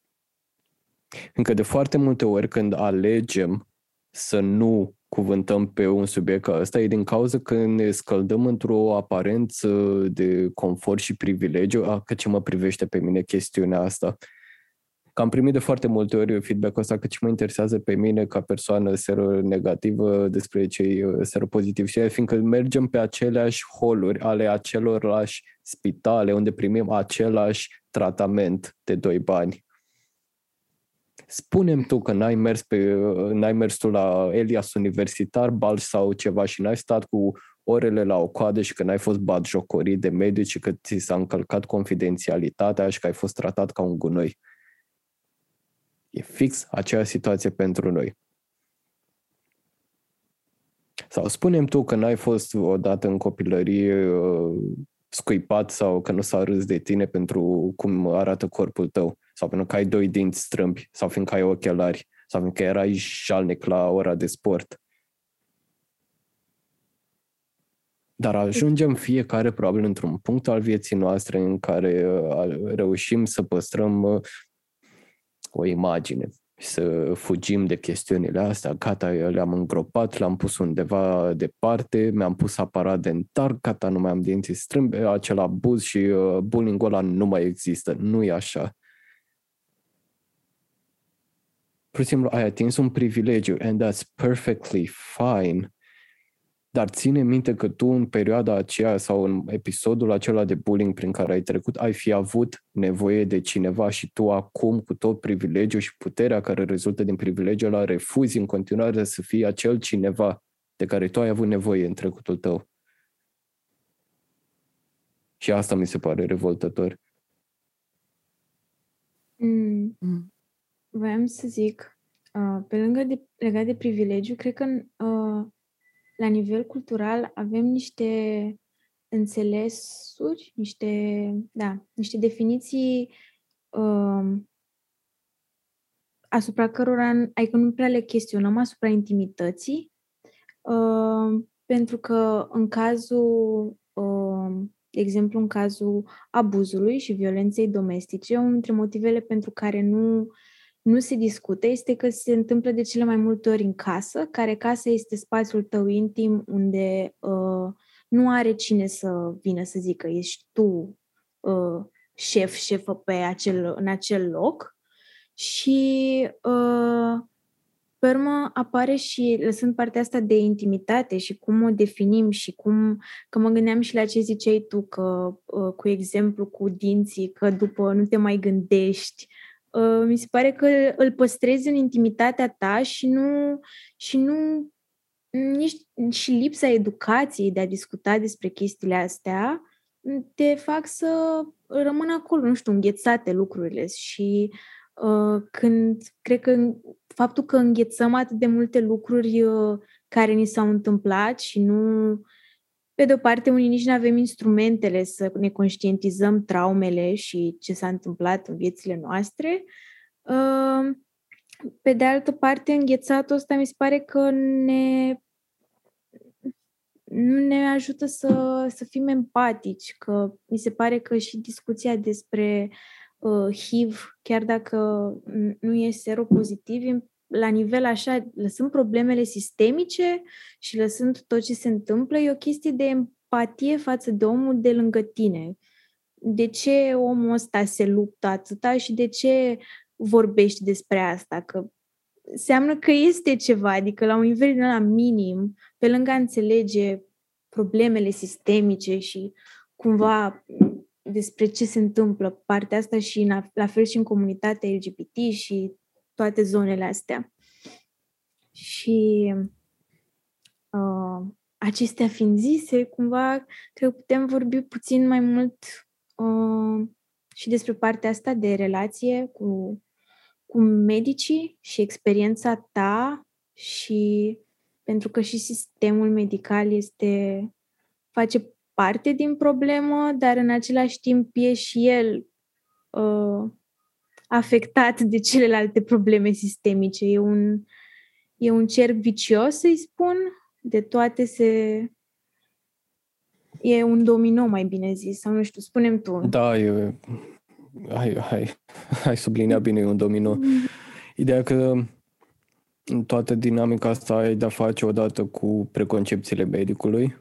Încă de foarte multe ori când alegem să nu cuvântăm pe un subiect ca ăsta e din cauza că ne scăldăm într-o aparență de confort și privilegiu, a, că ce mă privește pe mine chestiunea asta. Că am primit de foarte multe ori feedback-ul ăsta că ce mă interesează pe mine ca persoană seronegativă despre cei uh, seropozitivi și fiindcă mergem pe aceleași holuri ale acelorlași spitale unde primim același tratament de doi bani Spunem tu că n-ai mers, pe, n-ai mers tu la Elias Universitar, Balș sau ceva și n-ai stat cu orele la o coadă și că n-ai fost batjocorit de medici și că ți s-a încălcat confidențialitatea și că ai fost tratat ca un gunoi. E fix aceeași situație pentru noi. Sau spunem tu că n-ai fost odată în copilărie uh, scuipat sau că nu s-a râs de tine pentru cum arată corpul tău sau pentru că ai doi dinți strâmbi sau fiindcă ai ochelari sau fiindcă erai jalnic la ora de sport. Dar ajungem fiecare probabil într-un punct al vieții noastre în care uh, reușim să păstrăm uh, o imagine să fugim de chestiunile astea, gata, le-am îngropat, le-am pus undeva departe, mi-am pus aparat dentar, gata, nu mai am dinții strâmbe, acel abuz și uh, bullying-ul ăla nu mai există, nu e așa. Pur și simplu ai atins un privilegiu and that's perfectly fine. Dar ține minte că tu în perioada aceea sau în episodul acela de bullying prin care ai trecut, ai fi avut nevoie de cineva și tu acum, cu tot privilegiul și puterea care rezultă din privilegiul ăla, refuzi în continuare să fii acel cineva de care tu ai avut nevoie în trecutul tău. Și asta mi se pare revoltător. Mm. Mm. Voiam să zic, uh, pe lângă de, legat de privilegiu, cred că uh, la nivel cultural avem niște înțelesuri, niște, da, niște definiții um, asupra cărora, adică nu prea le chestionăm asupra intimității, um, pentru că în cazul, um, de exemplu, în cazul abuzului și violenței domestice, unul dintre motivele pentru care nu nu se discută este că se întâmplă de cele mai multe ori în casă, care casă este spațiul tău intim unde uh, nu are cine să vină să zică ești tu uh, șef, șefă pe acel, în acel loc. Și uh, pe urmă apare și lăsând partea asta de intimitate și cum o definim și cum, că mă gândeam și la ce ziceai tu, că uh, cu exemplu cu dinții, că după nu te mai gândești, Uh, mi se pare că îl păstrezi în intimitatea ta și nu, și nu nici și lipsa educației de a discuta despre chestiile astea te fac să rămână acolo, nu știu, înghețate lucrurile. Și uh, când, cred că faptul că înghețăm atât de multe lucruri uh, care ni s-au întâmplat și nu pe de o parte, unii nici nu avem instrumentele să ne conștientizăm traumele și ce s-a întâmplat în viețile noastre. Pe de altă parte, înghețatul ăsta mi se pare că ne nu ne ajută să, să fim empatici, că mi se pare că și discuția despre uh, HIV, chiar dacă nu e seropozitiv, la nivel așa, lăsând problemele sistemice și lăsând tot ce se întâmplă, e o chestie de empatie față de omul de lângă tine. De ce omul ăsta se luptă atâta și de ce vorbești despre asta? Că înseamnă că este ceva, adică la un nivel din la minim, pe lângă a înțelege problemele sistemice și cumva despre ce se întâmplă partea asta și în, la fel și în comunitatea LGBT și toate zonele astea. Și uh, acestea fiind zise, cumva, cred că putem vorbi puțin mai mult uh, și despre partea asta de relație cu, cu medicii și experiența ta și pentru că și sistemul medical este face parte din problemă, dar în același timp e și el uh, afectat de celelalte probleme sistemice. E un, e un cerc vicios, să-i spun, de toate se... E un domino, mai bine zis, sau nu știu, spunem tu. Da, e... Hai, hai, hai sublinea bine, e un domino. Ideea că în toată dinamica asta ai de-a face odată cu preconcepțiile medicului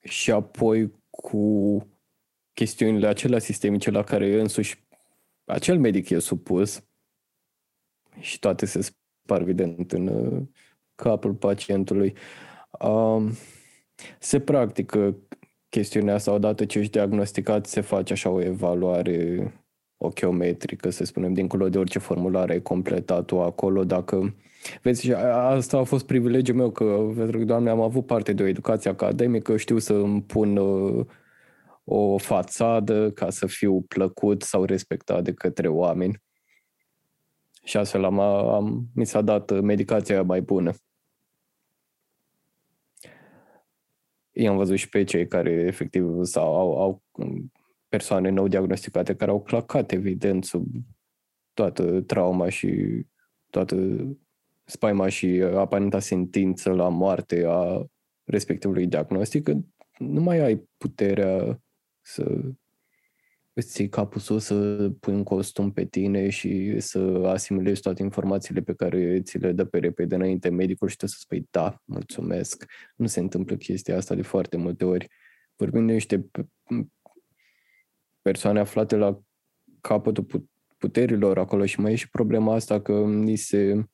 și apoi cu chestiunile acelea sistemice la care însuși acel medic e supus și toate se spar, evident, în uh, capul pacientului. Um, se practică chestiunea asta odată ce ești diagnosticat, se face așa o evaluare ochiometrică, să spunem, dincolo de orice formulare ai completat-o acolo, dacă Vezi, asta a fost privilegiul meu, că, pentru că, doamne, am avut parte de o educație academică, știu să îmi pun uh, o fațadă ca să fiu plăcut sau respectat de către oameni. Și astfel am, am, mi s-a dat medicația mai bună. I-am văzut și pe cei care efectiv sau au, au persoane nou diagnosticate care au clacat evident sub toată trauma și toată spaima și aparenta sentință la moarte a respectivului diagnostic, nu mai ai puterea să îți ții capul sus, să pui un costum pe tine și să asimilezi toate informațiile pe care ți le dă pe repede înainte medicul și tu să spui da, mulțumesc. Nu se întâmplă chestia asta de foarte multe ori. Vorbim de niște persoane aflate la capătul puterilor acolo și mai e și problema asta că ni se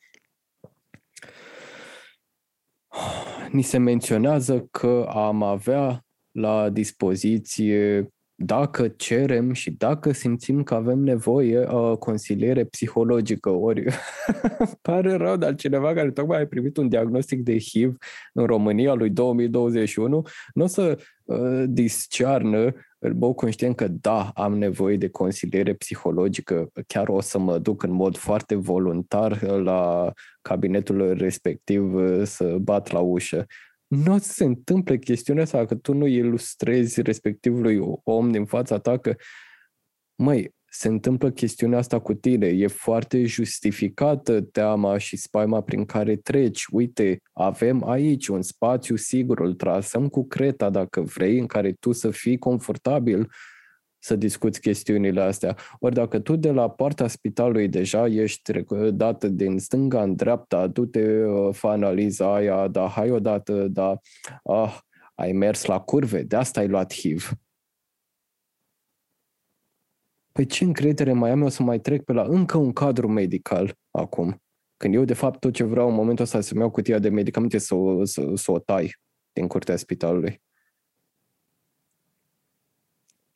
ni se menționează că am avea la dispoziție dacă cerem și dacă simțim că avem nevoie uh, consiliere psihologică, ori [laughs] pare rău, dar cineva care tocmai a primit un diagnostic de HIV în România lui 2021 nu o să uh, discearnă. În mod conștient că da, am nevoie de consiliere psihologică, chiar o să mă duc în mod foarte voluntar la cabinetul respectiv uh, să bat la ușă nu se întâmple chestiunea asta că tu nu ilustrezi respectivului om din fața ta că, măi, se întâmplă chestiunea asta cu tine, e foarte justificată teama și spaima prin care treci. Uite, avem aici un spațiu sigur, îl trasăm cu creta dacă vrei, în care tu să fii confortabil să discuți chestiunile astea. Ori dacă tu de la poarta spitalului deja ești dată din stânga în dreapta, du-te, uh, fă analiza aia, da, hai odată, da, ah, ai mers la curve, de asta ai luat HIV. Păi ce încredere mai am eu să mai trec pe la încă un cadru medical acum? Când eu, de fapt, tot ce vreau în momentul ăsta să-mi iau cutia de medicamente să, să, să o tai din curtea spitalului.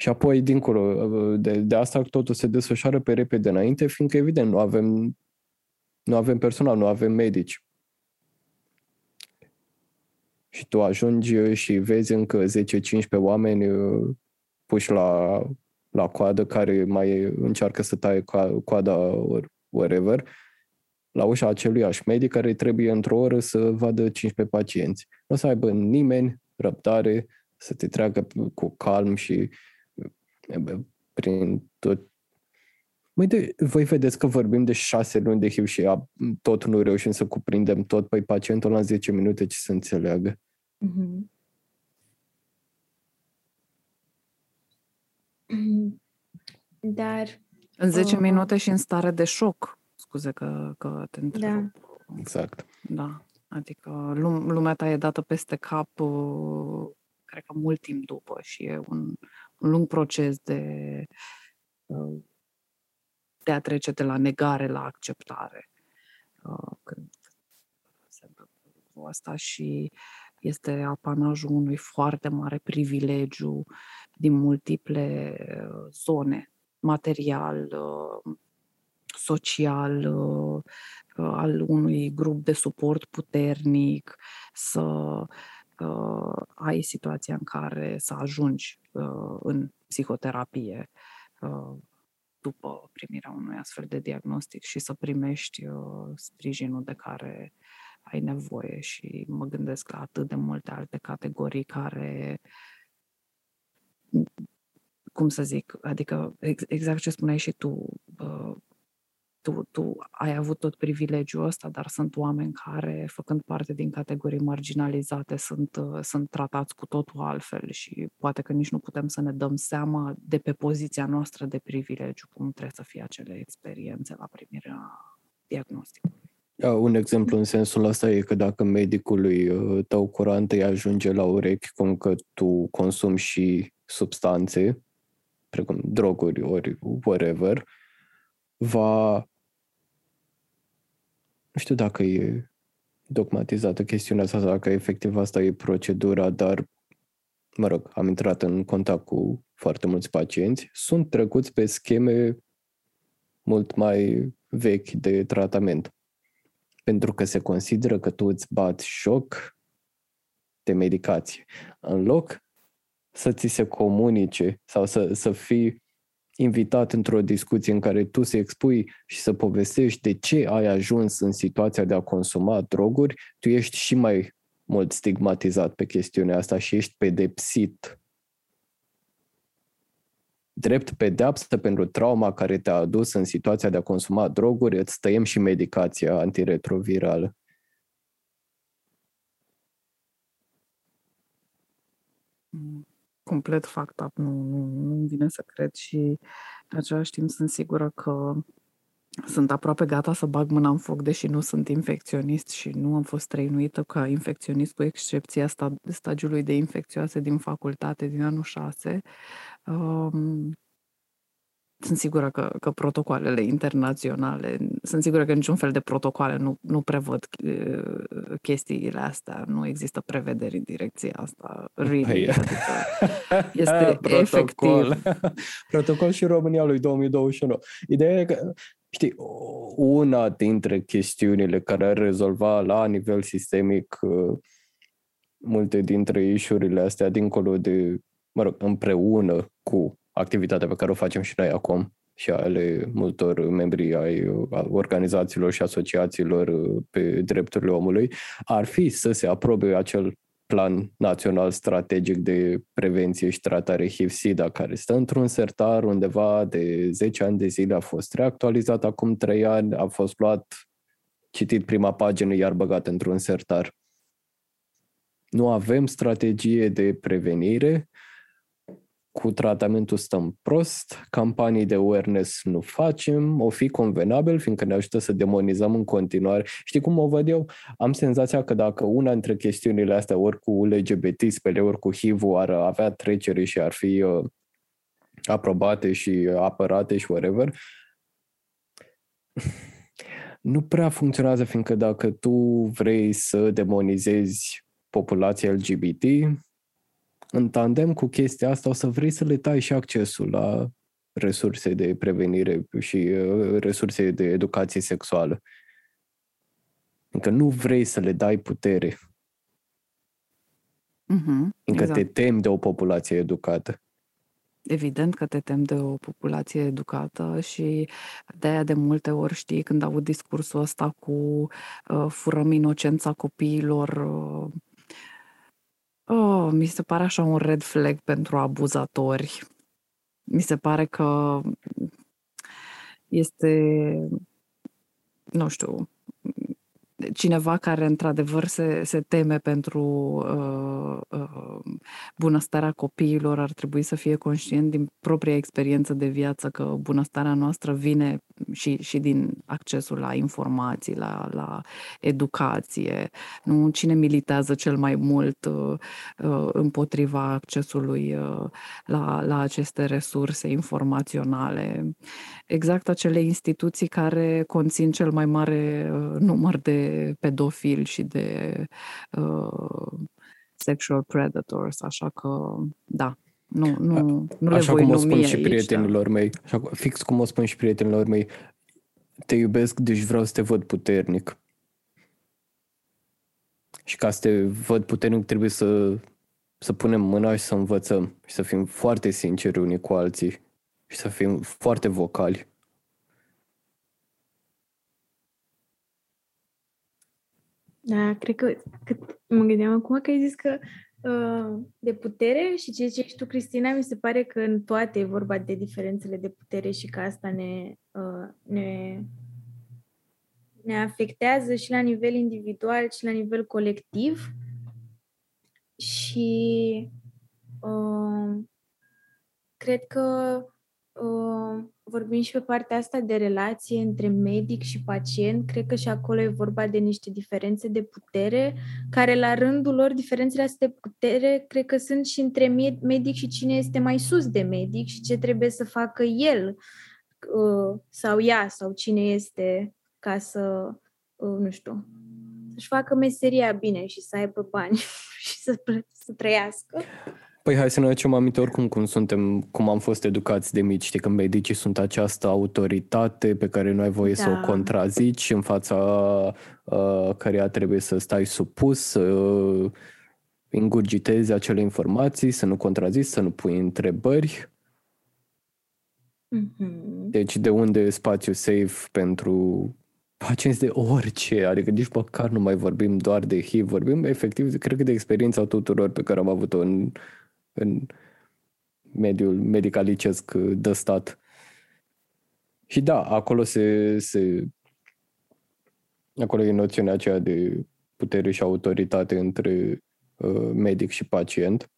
Și apoi, dincolo de, de asta, totul se desfășoară pe repede înainte, fiindcă, evident, nu avem, nu avem personal, nu avem medici. Și tu ajungi și vezi încă 10-15 oameni uh, puși la, la coadă care mai încearcă să taie coada or, whatever, la ușa aceluiași medic care trebuie într-o oră să vadă 15 pacienți. Nu o să aibă nimeni răbdare să te treacă cu calm și prin tot Măi, de, voi vedeți că vorbim de șase luni de HIV și a, tot nu reușim să cuprindem tot, păi pacientul la 10 minute ce să înțeleagă. Mm-hmm. [clears throat] Dar... În 10 uh, minute și în stare de șoc. Scuze că, că te întreb. Da. Exact. Da. Adică lumea ta e dată peste cap, uh, cred că mult timp după și e un, un lung proces de, uh, de a trece de la negare la acceptare. Uh, când se întâmplă lucrul ăsta și este apanajul unui foarte mare privilegiu din multiple uh, zone, material, social, al unui grup de suport puternic, să uh, ai situația în care să ajungi uh, în psihoterapie uh, după primirea unui astfel de diagnostic și să primești uh, sprijinul de care ai nevoie. Și mă gândesc la atât de multe alte categorii care cum să zic, adică exact ce spuneai și tu, uh, tu, tu ai avut tot privilegiul ăsta, dar sunt oameni care, făcând parte din categorii marginalizate, sunt, uh, sunt tratați cu totul altfel și poate că nici nu putem să ne dăm seama de pe poziția noastră de privilegiu cum trebuie să fie acele experiențe la primirea diagnosticului. Da, un exemplu în sensul ăsta e că dacă medicului uh, tău curant îi ajunge la urechi cum că tu consumi și substanțe, precum droguri ori whatever, va nu știu dacă e dogmatizată chestiunea asta, dacă efectiv asta e procedura, dar, mă rog, am intrat în contact cu foarte mulți pacienți, sunt trecuți pe scheme mult mai vechi de tratament. Pentru că se consideră că tu îți bați șoc de medicație. În loc să ți se comunice sau să, să fii invitat într-o discuție în care tu să expui și să povestești de ce ai ajuns în situația de a consuma droguri, tu ești și mai mult stigmatizat pe chestiunea asta și ești pedepsit. Drept pedeapsă pentru trauma care te-a adus în situația de a consuma droguri, îți tăiem și medicația antiretrovirală. Complet fact up, nu, nu, nu vine să cred și în același timp sunt sigură că sunt aproape gata să bag mâna în foc, deși nu sunt infecționist și nu am fost trăinuită ca infecționist, cu excepția sta- stagiului de infecțioase din facultate din anul 6. Um, sunt sigură că, că protocoalele internaționale, sunt sigură că niciun fel de protocoale nu, nu prevăd uh, chestiile astea, nu există prevederi în direcția asta. Really, păi, adică [laughs] este Protocol. efectiv. [laughs] Protocol și România lui 2021. Ideea e că Știi, una dintre chestiunile care ar rezolva la nivel sistemic uh, multe dintre ișurile astea, dincolo de, mă rog, împreună cu activitatea pe care o facem și noi acum și ale multor membri ai organizațiilor și asociațiilor uh, pe drepturile omului, ar fi să se aprobe acel plan național strategic de prevenție și tratare HIV-SIDA, care stă într-un sertar undeva de 10 ani de zile, a fost reactualizat acum 3 ani, a fost luat, citit prima pagină, iar băgat într-un sertar. Nu avem strategie de prevenire, cu tratamentul stăm prost, campanii de awareness nu facem, o fi convenabil, fiindcă ne ajută să demonizăm în continuare. Știi cum o văd eu? Am senzația că dacă una dintre chestiunile astea, ori cu LGBT, spele, ori cu hiv ar avea trecere și ar fi uh, aprobate și apărate și whatever, nu prea funcționează, fiindcă dacă tu vrei să demonizezi populația LGBT, în tandem cu chestia asta o să vrei să le tai și accesul la resurse de prevenire și uh, resurse de educație sexuală. Încă nu vrei să le dai putere. Mm-hmm, încă exact. te temi de o populație educată. Evident că te temi de o populație educată și de-aia de multe ori știi când aud discursul ăsta cu uh, furăm inocența copiilor, uh, Oh, mi se pare așa un red flag pentru abuzatori. Mi se pare că este, nu știu, cineva care într-adevăr se, se teme pentru uh, uh, bunăstarea copiilor ar trebui să fie conștient din propria experiență de viață că bunăstarea noastră vine și, și din accesul la informații, la, la educație. Nu cine militează cel mai mult uh, uh, împotriva accesului uh, la, la aceste resurse informaționale. Exact acele instituții care conțin cel mai mare uh, număr de pedofili și de uh, sexual predators, așa că da, nu, nu, nu așa le voi cum o spun aici, și da. prietenilor da. mei, așa, fix cum o spun și prietenilor mei, te iubesc, deci vreau să te văd puternic. Și ca să te văd puternic trebuie să, să punem mâna și să învățăm și să fim foarte sinceri unii cu alții și să fim foarte vocali. Da, cred că, că mă gândeam acum că ai zis că uh, de putere și ce zici tu, Cristina, mi se pare că în toate e vorba de diferențele de putere și că asta ne, uh, ne, ne afectează și la nivel individual și la nivel colectiv. Și uh, cred că uh, vorbim și pe partea asta de relație între medic și pacient, cred că și acolo e vorba de niște diferențe de putere, care la rândul lor, diferențele astea de putere, cred că sunt și între medic și cine este mai sus de medic și ce trebuie să facă el uh, sau ea sau cine este ca să, uh, nu știu, să-și facă meseria bine și să aibă bani [laughs] și să, să trăiască. Păi hai să ne aducem aminte oricum cum suntem, cum am fost educați de mici. Știi că medicii sunt această autoritate pe care nu ai voie da. să o da. contrazici, în fața uh, căreia trebuie să stai supus, uh, ingurgitezi acele informații, să nu contraziți, să nu pui întrebări. Mm-hmm. Deci de unde e spațiu safe pentru pacienți de orice, adică nici măcar nu mai vorbim doar de HIV, vorbim efectiv, cred că de experiența tuturor pe care am avut-o în, în mediul medicalicesc de stat. Și da, acolo se, se acolo e noțiunea aceea de putere și autoritate între uh, medic și pacient.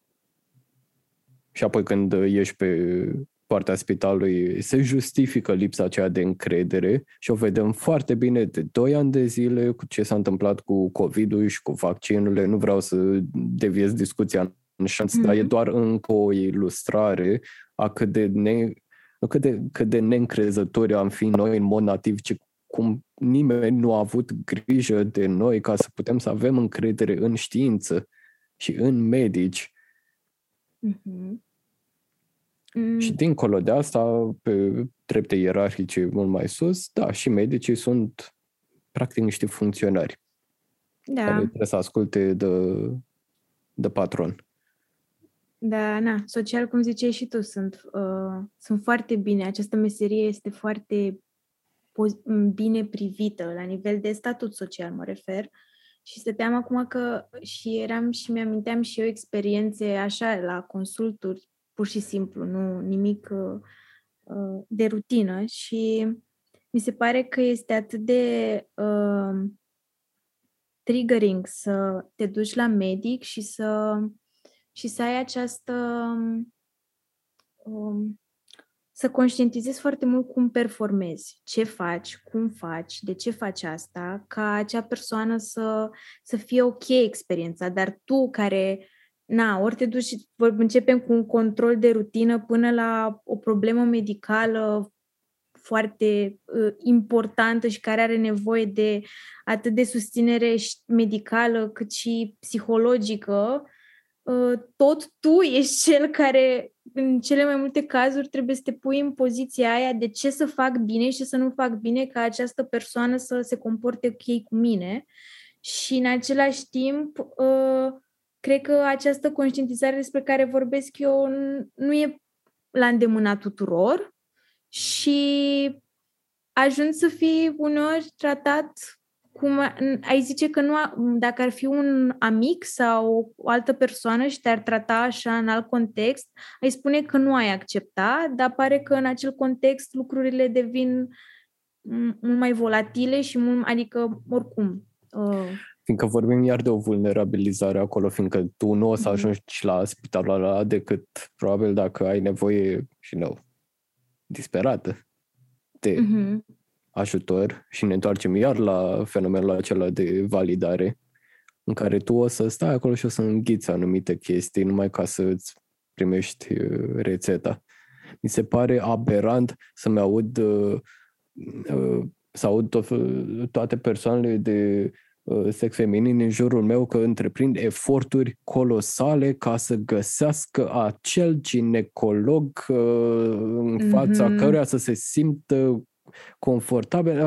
Și apoi când ești pe partea spitalului, se justifică lipsa aceea de încredere și o vedem foarte bine de 2 ani de zile cu ce s-a întâmplat cu COVID-ul și cu vaccinurile. Nu vreau să deviez discuția în șanț, mm-hmm. dar e doar încă o ilustrare a cât de, ne, cât de, cât de neîncrezători am fi noi în mod nativ, ci cum nimeni nu a avut grijă de noi ca să putem să avem încredere în știință și în medici. Mm-hmm. Mm. Și dincolo de asta, pe trepte ierarhice mult mai sus, da, și medicii sunt practic niște funcționari da. care trebuie să asculte de, de patron. Da, na, social, cum ziceai și tu, sunt, uh, sunt foarte bine. Această meserie este foarte bine privită la nivel de statut social, mă refer. Și stăteam acum că și eram și mi-aminteam și eu experiențe așa la consulturi, pur și simplu, nu nimic uh, uh, de rutină și mi se pare că este atât de uh, triggering să te duci la medic și să și să ai această um, să conștientizezi foarte mult cum performezi, ce faci, cum faci, de ce faci asta, ca acea persoană să, să fie ok experiența, dar tu care, na, ori te duci și începem cu un control de rutină până la o problemă medicală foarte uh, importantă și care are nevoie de atât de susținere medicală cât și psihologică, uh, tot tu ești [laughs] cel care în cele mai multe cazuri trebuie să te pui în poziția aia de ce să fac bine și să nu fac bine ca această persoană să se comporte ok cu mine. Și în același timp, uh, cred că această conștientizare despre care vorbesc eu nu e la îndemâna tuturor și ajung să fii uneori tratat cum ai zice că nu, dacă ar fi un amic sau o altă persoană și te-ar trata așa în alt context, ai spune că nu ai accepta, dar pare că în acel context lucrurile devin mult mai volatile și mult, adică oricum. Uh... Fiindcă vorbim iar de o vulnerabilizare acolo, fiindcă tu nu o să mhm. ajungi mm-hmm. la spitalul ăla decât probabil dacă ai nevoie și nu disperată de mm-hmm ajutor și ne întoarcem iar la fenomenul acela de validare, în care tu o să stai acolo și o să înghiți anumite chestii numai ca să îți primești uh, rețeta. Mi se pare aberant să-mi aud uh, uh, să aud to- toate persoanele de sex feminin în jurul meu că întreprind eforturi colosale ca să găsească acel ginecolog în fața mm-hmm. căruia să se simtă confortabil.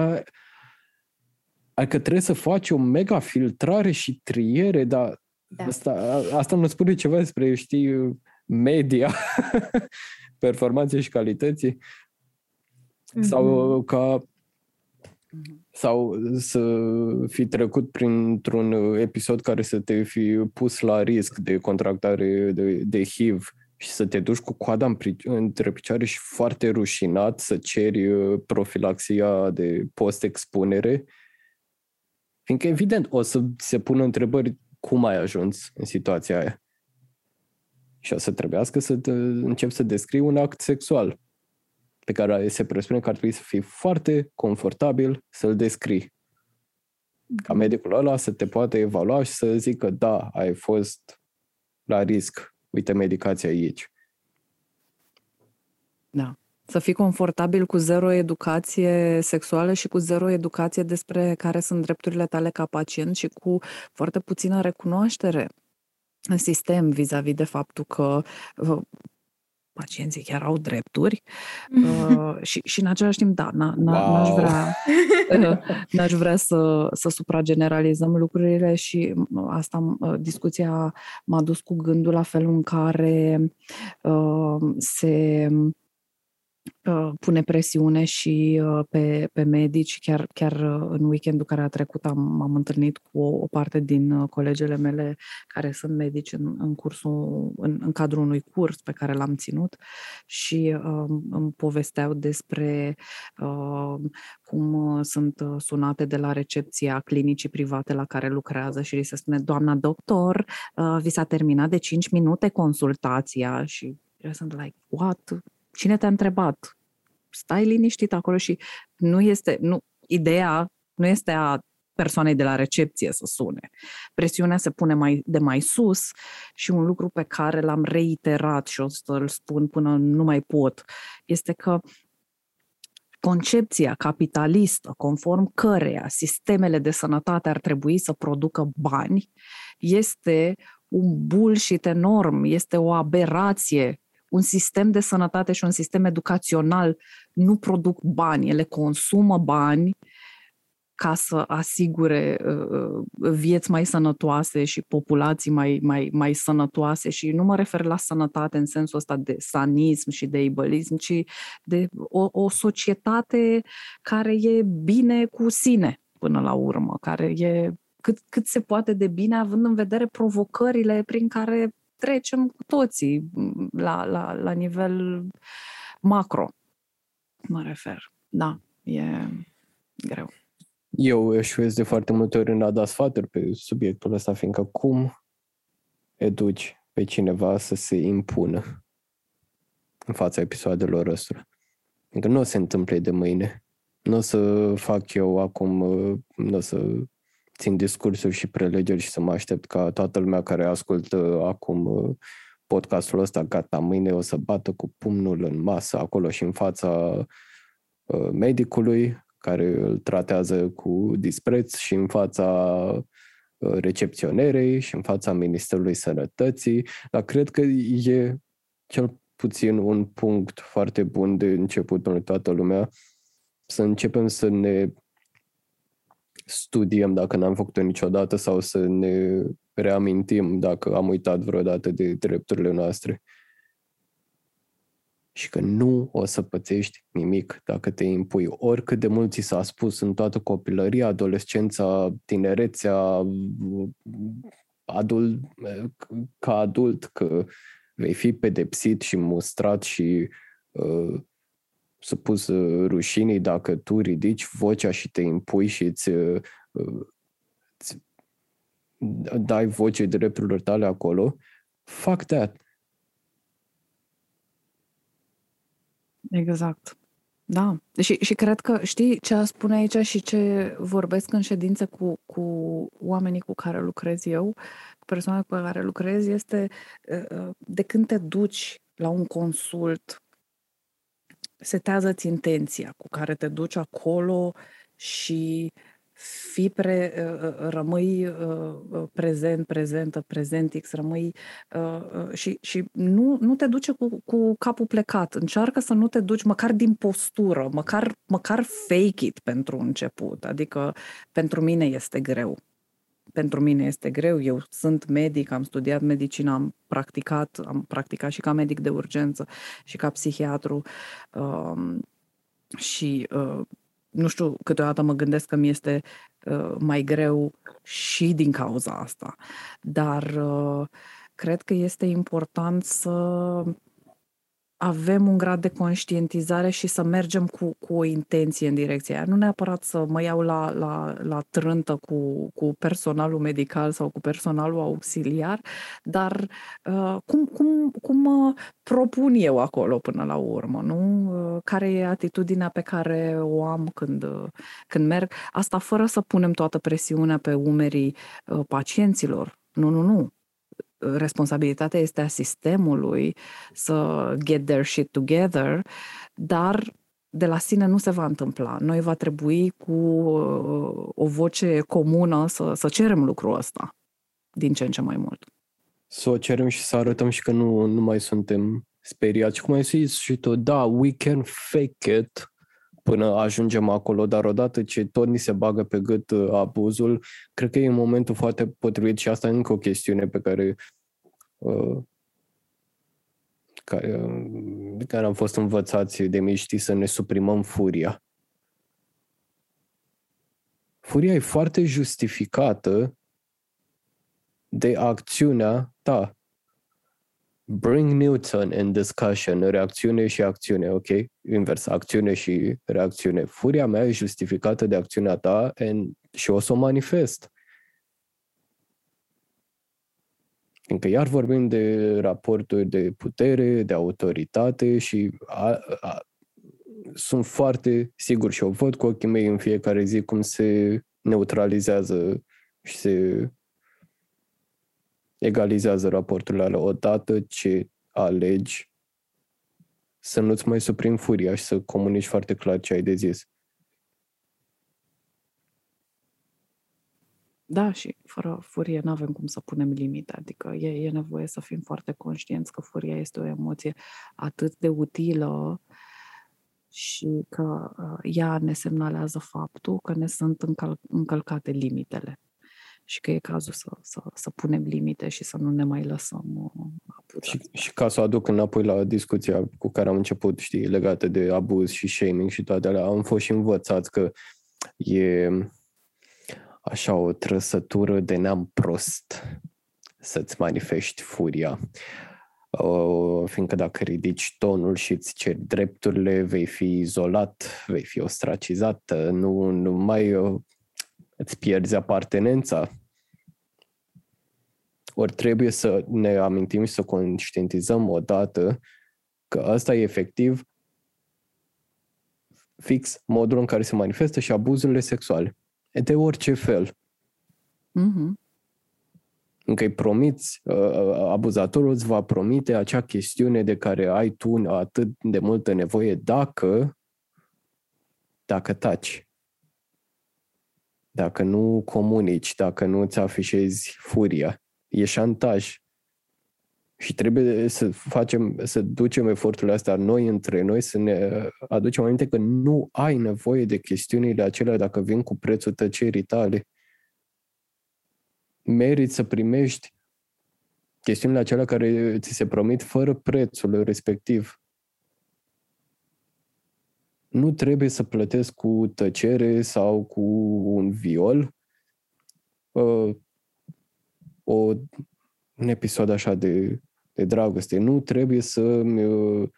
Adică trebuie să faci o mega filtrare și triere, dar da. asta, asta nu spune ceva despre, știi, media, [laughs] performanței și calității. Mm-hmm. Sau ca sau să fi trecut printr-un episod care să te fi pus la risc de contractare de, de HIV și să te duci cu coada în, între picioare și foarte rușinat să ceri uh, profilaxia de post-expunere, fiindcă evident o să se pună întrebări cum ai ajuns în situația aia. Și o să trebuiască să încep să descrii un act sexual pe care se presupune că ar trebui să fii foarte confortabil să-l descrii. Ca medicul ăla să te poată evalua și să zică da, ai fost la risc uite medicația aici. Da. Să fii confortabil cu zero educație sexuală și cu zero educație despre care sunt drepturile tale ca pacient și cu foarte puțină recunoaștere în sistem vis-a-vis de faptul că pacienții chiar au drepturi [laughs] uh, și, și în același timp, da, n- n- wow. n-aș vrea, uh, [laughs] [laughs] n-aș vrea să, să suprageneralizăm lucrurile și asta, uh, discuția m-a dus cu gândul la felul în care uh, se Uh, pune presiune și uh, pe, pe medici. Chiar, chiar uh, în weekendul care a trecut am, m-am întâlnit cu o, o parte din colegele mele care sunt medici în, în cursul, în, în cadrul unui curs pe care l-am ținut și uh, îmi povesteau despre uh, cum sunt sunate de la recepția clinicii private la care lucrează și li se spune, doamna doctor, uh, vi s-a terminat de 5 minute consultația și sunt like, what? Cine te-a întrebat? Stai liniștit acolo și nu este, nu, ideea nu este a persoanei de la recepție să sune. Presiunea se pune mai, de mai sus și un lucru pe care l-am reiterat și o să-l spun până nu mai pot, este că concepția capitalistă, conform căreia sistemele de sănătate ar trebui să producă bani, este un bullshit enorm, este o aberație un sistem de sănătate și un sistem educațional nu produc bani, ele consumă bani ca să asigure uh, vieți mai sănătoase și populații mai, mai, mai sănătoase. Și nu mă refer la sănătate în sensul ăsta de sanism și de ibelism, ci de o, o societate care e bine cu sine până la urmă, care e cât, cât se poate de bine având în vedere provocările prin care trecem cu toții la, la, la nivel macro, mă refer. Da, e greu. Eu eșuez de foarte multe ori în a da sfaturi pe subiectul ăsta, fiindcă cum educi pe cineva să se impună în fața episoadelor ăstora? Adică nu o se întâmple de mâine. Nu o să fac eu acum, nu o să țin discursuri și prelegeri și să mă aștept ca toată lumea care ascultă acum uh, podcastul ăsta, gata, mâine o să bată cu pumnul în masă acolo și în fața uh, medicului care îl tratează cu dispreț și în fața uh, recepționerei și în fața Ministerului Sănătății, dar cred că e cel puțin un punct foarte bun de început pentru toată lumea. Să începem să ne studiem dacă n-am făcut-o niciodată sau să ne reamintim dacă am uitat vreodată de drepturile noastre. Și că nu o să pățești nimic dacă te impui. Oricât de mult ți s-a spus în toată copilăria, adolescența, tinerețea, adult, ca adult, că vei fi pedepsit și mustrat și uh, supus uh, rușinii dacă tu ridici vocea și te impui și îți, uh, îți dai voce drepturilor tale acolo, fuck that. Exact. Da. Și, și cred că, știi ce spune aici și ce vorbesc în ședințe cu, cu oamenii cu care lucrez eu, cu persoane cu care lucrez, este uh, de când te duci la un consult setează-ți intenția cu care te duci acolo și fi pre, uh, uh, rămâi uh, prezent, prezentă, prezentix, rămâi și, și nu, nu te duce cu, cu capul plecat. Încearcă să nu te duci măcar din postură, măcar, măcar fake it pentru început. Adică pentru mine este greu pentru mine este greu. Eu sunt medic, am studiat medicină, am practicat, am practicat și ca medic de urgență și ca psihiatru um, și uh, nu știu, câteodată mă gândesc că mi este uh, mai greu și din cauza asta. Dar uh, cred că este important să avem un grad de conștientizare și să mergem cu, cu o intenție în direcția aia. Nu neapărat să mă iau la, la, la trântă cu, cu personalul medical sau cu personalul auxiliar, dar uh, cum, cum, cum mă propun eu acolo până la urmă, nu? Uh, care e atitudinea pe care o am când, uh, când merg? Asta fără să punem toată presiunea pe umerii uh, pacienților. Nu, nu, nu responsabilitatea este a sistemului să get their shit together, dar de la sine nu se va întâmpla. Noi va trebui cu uh, o voce comună să, să cerem lucrul ăsta din ce în ce mai mult. Să o cerem și să arătăm și că nu, nu mai suntem speriat și cum ai zis și tu, da, we can fake it până ajungem acolo, dar odată ce tot ni se bagă pe gât uh, abuzul, cred că e un momentul foarte potrivit și asta e încă o chestiune pe care uh, care, uh, de care am fost învățați de miști să ne suprimăm furia. Furia e foarte justificată de acțiunea ta. Bring Newton in discussion, reacțiune și acțiune, ok? Invers, acțiune și reacțiune. Furia mea e justificată de acțiunea ta and, și o să o manifest. Fiindcă iar vorbim de raporturi de putere, de autoritate și a, a, sunt foarte sigur și o văd cu ochii mei în fiecare zi cum se neutralizează și se egalizează raporturile alea odată ce alegi să nu-ți mai suprimi furia și să comunici foarte clar ce ai de zis. Da, și fără furie nu avem cum să punem limite. Adică e, e nevoie să fim foarte conștienți că furia este o emoție atât de utilă și că uh, ea ne semnalează faptul că ne sunt încăl- încălcate limitele și că e cazul să, să, să punem limite și să nu ne mai lăsăm uh, Și, și ca să o aduc înapoi la discuția cu care am început, știi, legată de abuz și shaming și toate alea, am fost și învățați că e așa o trăsătură de neam prost să-ți manifesti furia. Uh, fiindcă dacă ridici tonul și îți ceri drepturile, vei fi izolat, vei fi ostracizat, nu, nu mai uh, îți pierzi apartenența. Ori trebuie să ne amintim și să conștientizăm odată că asta e efectiv fix modul în care se manifestă și abuzurile sexuale. De orice fel. Mm-hmm. Încă îi promiți, uh, uh, abuzatorul îți va promite acea chestiune de care ai tu atât de multă nevoie dacă dacă taci dacă nu comunici, dacă nu îți afișezi furia. E șantaj. Și trebuie să facem, să ducem eforturile astea noi între noi, să ne aducem aminte că nu ai nevoie de chestiunile acelea dacă vin cu prețul tăcerii tale. Meriți să primești chestiunile acelea care ți se promit fără prețul respectiv nu trebuie să plătesc cu tăcere sau cu un viol uh, o, un episod așa de, de dragoste. Nu trebuie să uh,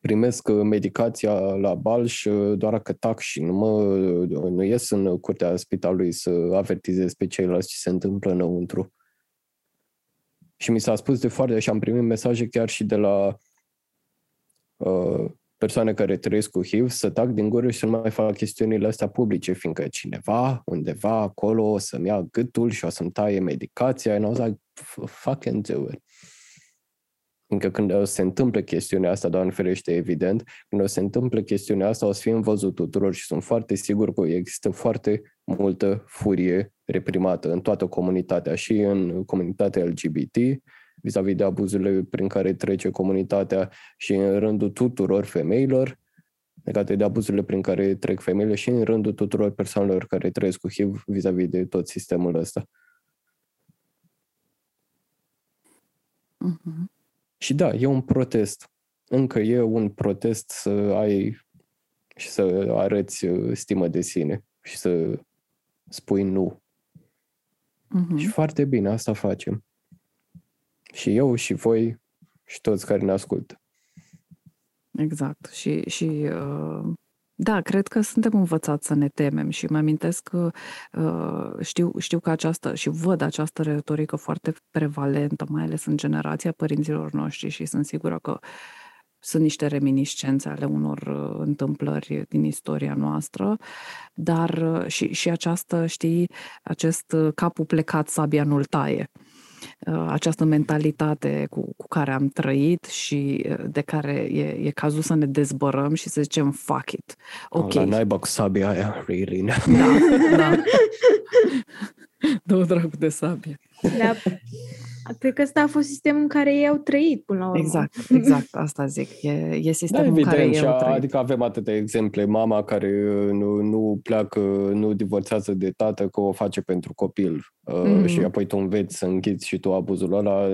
primesc medicația la Balș uh, doar că tac și nu, mă, nu ies în curtea spitalului să avertizez pe ceilalți ce se întâmplă înăuntru. Și mi s-a spus de foarte și am primit mesaje chiar și de la uh, persoane care trăiesc cu HIV să tac din gură și să nu mai fac chestiunile astea publice, fiindcă cineva, undeva acolo, o să-mi ia gâtul și o să-mi taie medicația, and I was like, fucking do it. Fiindcă când o să se întâmple chestiunea asta, Doamne ferește, evident, când o să se întâmple chestiunea asta, o să fie văzut tuturor și sunt foarte sigur că există foarte multă furie reprimată în toată comunitatea și în comunitatea LGBT, vis-a-vis de abuzurile prin care trece comunitatea și în rândul tuturor femeilor, legate de abuzurile prin care trec femeile și în rândul tuturor persoanelor care trăiesc cu HIV vis-a-vis de tot sistemul ăsta. Uh-huh. Și da, e un protest. Încă e un protest să ai și să arăți uh, stimă de sine și să spui nu. Uh-huh. Și foarte bine, asta facem. Și eu, și voi, și toți care ne ascultă. Exact. Și, și uh, da, cred că suntem învățați să ne temem și mă amintesc că uh, știu, știu că această, și văd această retorică foarte prevalentă, mai ales în generația părinților noștri și sunt sigură că sunt niște reminiscențe ale unor uh, întâmplări din istoria noastră, dar uh, și, și această, știi, acest uh, capul plecat sabia nu-l taie. Uh, Uh, această mentalitate cu, cu care am trăit și uh, de care e, e cazul să ne dezbărăm și să zicem fuck it. Ok. La naiba cu sabia aia, Ririna. Da, da. [laughs] [laughs] Dă drag de sabie. Da. Cred că ăsta a fost sistemul în care ei au trăit până la urmă. Exact, exact, asta zic. E, e sistemul da, în care evident, ei au trăit. adică avem atâtea exemple. Mama care uh, nu, nu pleacă, nu divorțează de tată, că o face pentru copil. Mm. Uh, și apoi tu înveți să înghiți și tu abuzul ăla,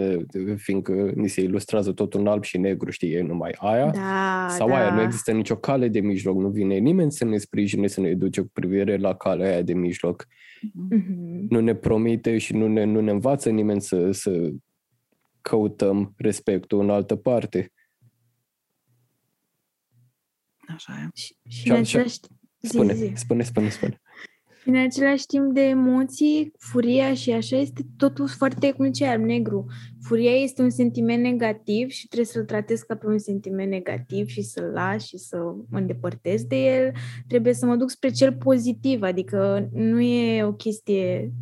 fiindcă ni se ilustrează totul în alb și negru, știi, e numai aia. Da, sau da. aia, nu există nicio cale de mijloc, nu vine nimeni să ne sprijine, să ne educe cu privire la calea aia de mijloc. Mhm. Nu ne promite și nu ne, nu ne învață nimeni să, să căutăm respectul în altă parte. Așa e. Și, și Și în am- același zi, Spune, zi. spune, spune, spune. Și în același timp de emoții, furia și așa este totul foarte, cum zice, alb-negru. Furia este un sentiment negativ și trebuie să-l tratez ca pe un sentiment negativ și să-l las și să mă îndepărtez de el. Trebuie să mă duc spre cel pozitiv, adică nu e o chestie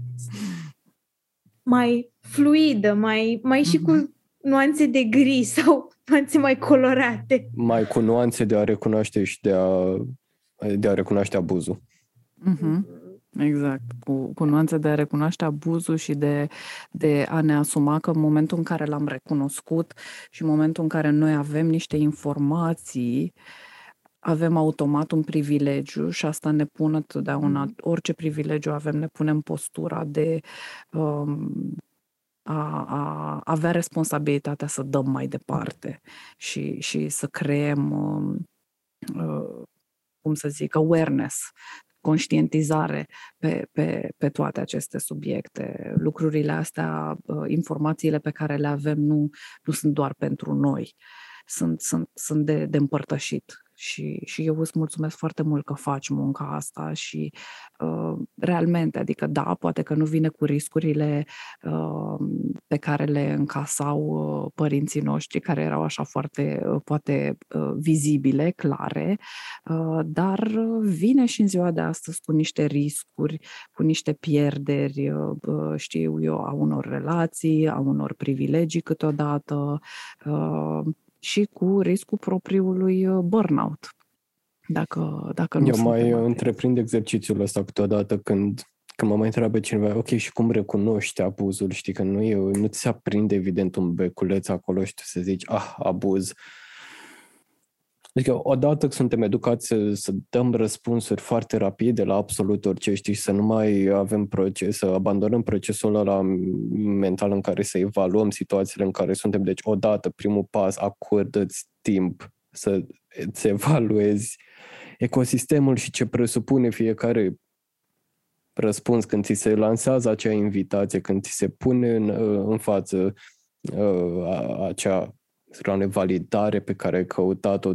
mai fluidă, mai, mai și cu nuanțe de gri sau [laughs] nuanțe mai colorate. Mai cu nuanțe de a recunoaște și de a, de a recunoaște abuzul. Mhm. Exact, cu, cu nuanțe de a recunoaște abuzul și de, de a ne asuma că în momentul în care l-am recunoscut și în momentul în care noi avem niște informații, avem automat un privilegiu și asta ne pune totdeauna, orice privilegiu avem, ne pune în postura de um, a, a avea responsabilitatea să dăm mai departe și, și să creăm, um, uh, cum să zic, awareness, conștientizare pe, pe, pe toate aceste subiecte. Lucrurile astea, uh, informațiile pe care le avem nu, nu sunt doar pentru noi, sunt, sunt, sunt de, de împărtășit. Și, și eu îți mulțumesc foarte mult că faci munca asta și uh, realmente, adică da, poate că nu vine cu riscurile uh, pe care le încasau uh, părinții noștri, care erau așa foarte, uh, poate, uh, vizibile, clare, uh, dar uh, vine și în ziua de astăzi cu niște riscuri, cu niște pierderi, uh, uh, știu eu, a unor relații, a unor privilegii câteodată, uh, și cu riscul propriului uh, burnout. Dacă, dacă nu Eu suntem mai atenți. întreprind exercițiul ăsta câteodată când, când mă mai întreabă cineva, ok, și cum recunoști abuzul? Știi că nu, e, nu ți se aprinde evident un beculeț acolo și tu să zici, ah, abuz. Adică odată că suntem educați să, să dăm răspunsuri foarte rapide la absolut orice, știi, și să nu mai avem proces, să abandonăm procesul ăla mental în care să evaluăm situațiile în care suntem. Deci odată, primul pas, acordă-ți timp să îți evaluezi ecosistemul și ce presupune fiecare răspuns când ți se lansează acea invitație, când ți se pune în, în față uh, a- acea validare pe care ai căutat-o,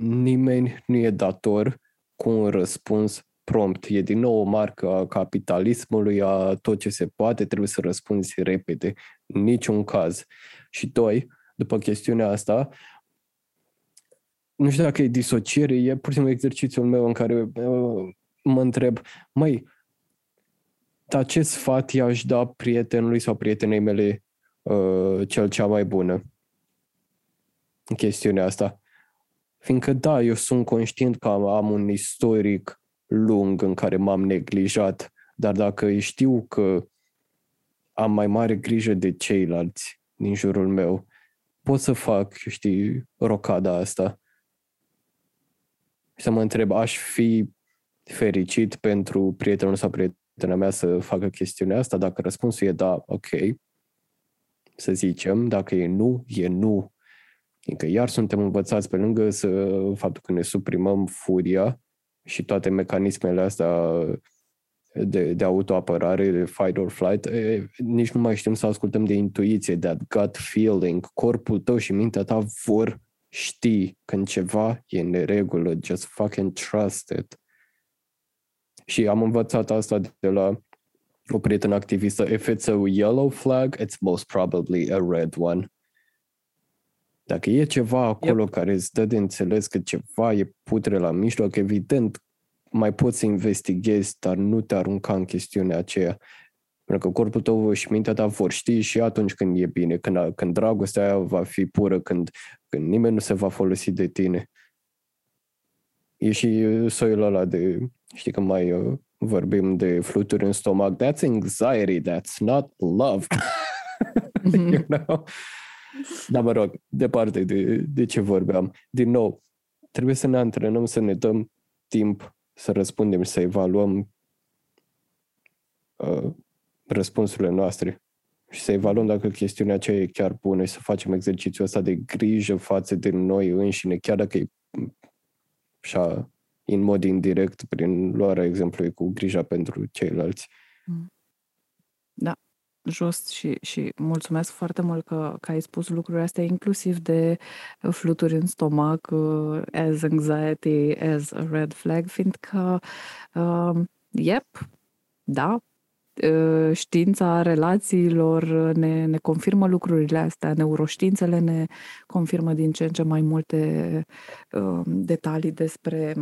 nimeni nu e dator cu un răspuns prompt. E din nou o marcă a capitalismului, a tot ce se poate, trebuie să răspunzi repede. În niciun caz. Și doi, după chestiunea asta, nu știu dacă e disociere, e pur și simplu exercițiul meu în care uh, mă întreb, măi, dar ce sfat i-aș da prietenului sau prietenei mele uh, cel cea mai bună în chestiunea asta? Fiindcă da, eu sunt conștient că am, am un istoric lung în care m-am neglijat, dar dacă știu că am mai mare grijă de ceilalți din jurul meu, pot să fac, știi, rocada asta. Și să mă întreb, aș fi fericit pentru prietenul sau prietena mea să facă chestiunea asta? Dacă răspunsul e da, ok, să zicem, dacă e nu, e nu. Adică iar suntem învățați pe lângă să, faptul că ne suprimăm furia și toate mecanismele astea de, de autoapărare, de fight or flight, e, nici nu mai știm să ascultăm de intuiție, de gut feeling. Corpul tău și mintea ta vor ști când ceva e în neregulă. Just fucking trust it. Și am învățat asta de la o prietenă activistă. If it's a yellow flag, it's most probably a red one. Dacă e ceva acolo yep. care îți dă de înțeles că ceva e putre la mijloc, evident, mai poți să investighezi, dar nu te arunca în chestiunea aceea. Pentru că corpul tău și mintea ta vor ști și atunci când e bine, când, când dragostea aia va fi pură, când, când nimeni nu se va folosi de tine. E și soiul ăla de, știi că mai uh, vorbim de fluturi în stomac, that's anxiety, that's not love. [laughs] you know? Dar mă rog, departe de, de ce vorbeam. Din nou, trebuie să ne antrenăm, să ne dăm timp să răspundem și să evaluăm uh, răspunsurile noastre și să evaluăm dacă chestiunea aceea e chiar bună și să facem exercițiul ăsta de grijă față de noi înșine, chiar dacă e așa, în mod indirect, prin luarea exemplului cu grija pentru ceilalți. Da, just și, și mulțumesc foarte mult că, că ai spus lucrurile astea, inclusiv de fluturi în stomac, uh, as anxiety, as a red flag, fiindcă, uh, yep, da, uh, știința relațiilor ne, ne confirmă lucrurile astea, neuroștiințele ne confirmă din ce în ce mai multe uh, detalii despre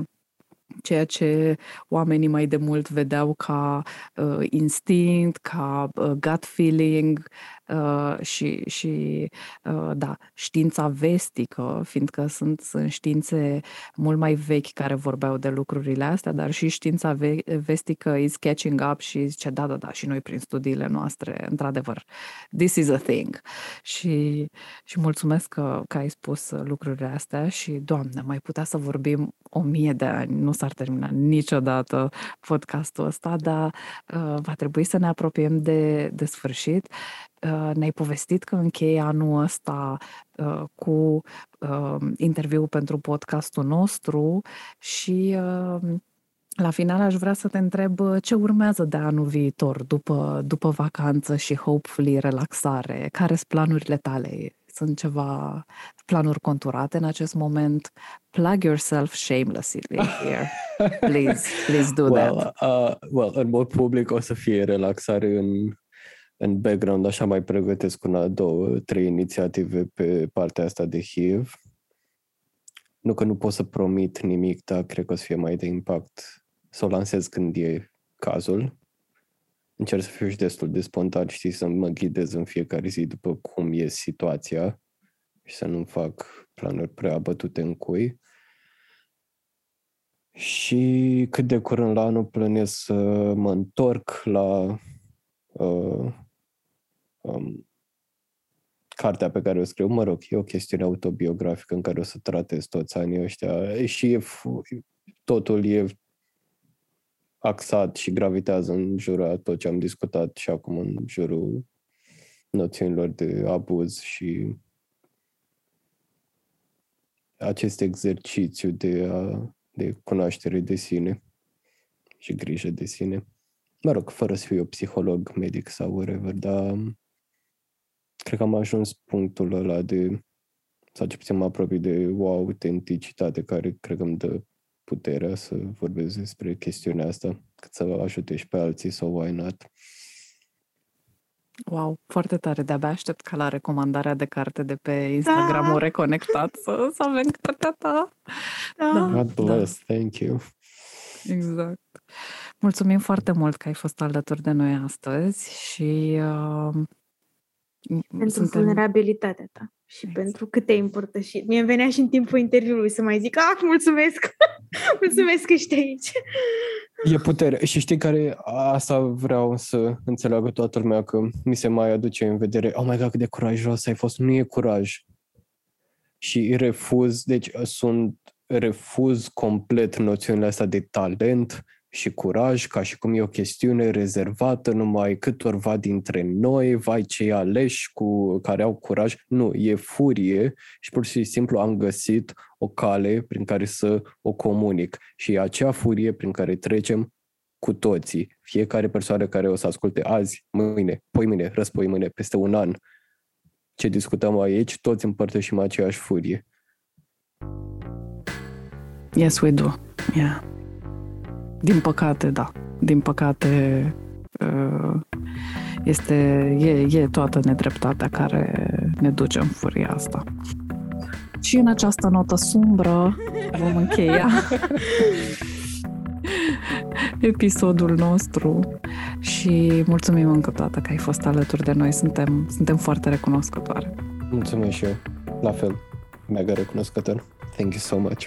ceea ce oamenii mai de mult vedeau ca uh, instinct, ca uh, gut feeling uh, și, și uh, da, știința vestică, fiindcă sunt, sunt științe mult mai vechi care vorbeau de lucrurile astea, dar și știința ve- vestică is catching up și zice, da, da, da, și noi prin studiile noastre, într-adevăr, this is a thing. Și, și mulțumesc că, că ai spus lucrurile astea și, Doamne, mai putea să vorbim o mie de ani, nu s-ar termina niciodată podcastul ăsta, dar uh, va trebui să ne apropiem de, de sfârșit. Uh, ne-ai povestit că încheie anul ăsta uh, cu uh, interviul pentru podcastul nostru și uh, la final aș vrea să te întreb uh, ce urmează de anul viitor, după, după vacanță și hopefully relaxare. Care sunt planurile tale? Sunt ceva planuri conturate în acest moment? Plug yourself shamelessly here. [laughs] Please, please do well, that. Uh, well, în mod public o să fie relaxare în, în background, așa mai pregătesc una, două, trei inițiative pe partea asta de HIV. Nu că nu pot să promit nimic, dar cred că o să fie mai de impact să o lansez când e cazul. Încerc să fiu și destul de spontan, știi, să mă ghidez în fiecare zi după cum e situația și să nu fac planuri prea bătute în cui. Și cât de curând la anul plănesc să mă întorc la uh, um, cartea pe care o scriu. Mă rog, e o chestiune autobiografică în care o să tratez toți anii ăștia și e, totul e axat și gravitează în jurul a tot ce am discutat și acum în jurul noțiunilor de abuz și acest exercițiu de, a, de cunoaștere de sine și grijă de sine. Mă rog, fără să fiu psiholog, medic sau whatever, dar cred că am ajuns punctul ăla de, sau ce puțin mă apropii de o autenticitate care cred că îmi dă puterea să vorbesc despre chestiunea asta, cât să ajute și pe alții sau why not. Wow, foarte tare. De-abia aștept ca la recomandarea de carte de pe Instagramul da. Reconectat să, să avem cartea ta. Da. da. God bless, da. thank you. Exact. Mulțumim foarte mult că ai fost alături de noi astăzi și uh, pentru suntem... vulnerabilitatea ta și exact. pentru cât te-ai împărtășit. Mie venea și în timpul interviului să mai zic, ah, mulțumesc, [laughs] mulțumesc că ești aici. E putere. Și știi care asta vreau să înțeleagă toată lumea, că mi se mai aduce în vedere, oh my god, cât de curajos ai fost. Nu e curaj. Și refuz, deci sunt refuz complet noțiunile astea de talent, și curaj, ca și cum e o chestiune rezervată numai câtorva dintre noi, vai cei aleși cu care au curaj. Nu, e furie și pur și simplu am găsit o cale prin care să o comunic. Și e acea furie prin care trecem cu toții. Fiecare persoană care o să asculte azi, mâine, poi mâine, răspoi mâine, peste un an, ce discutăm aici, toți împărtășim aceeași furie. Yes, we do. Yeah. Din păcate, da. Din păcate, uh, este, e, e toată nedreptatea care ne duce în furia asta. Și în această notă sumbră vom încheia [laughs] episodul nostru și mulțumim încă o dată că ai fost alături de noi. Suntem, suntem foarte recunoscătoare. Mulțumesc și eu. La fel. Mega recunoscător. Thank you so much.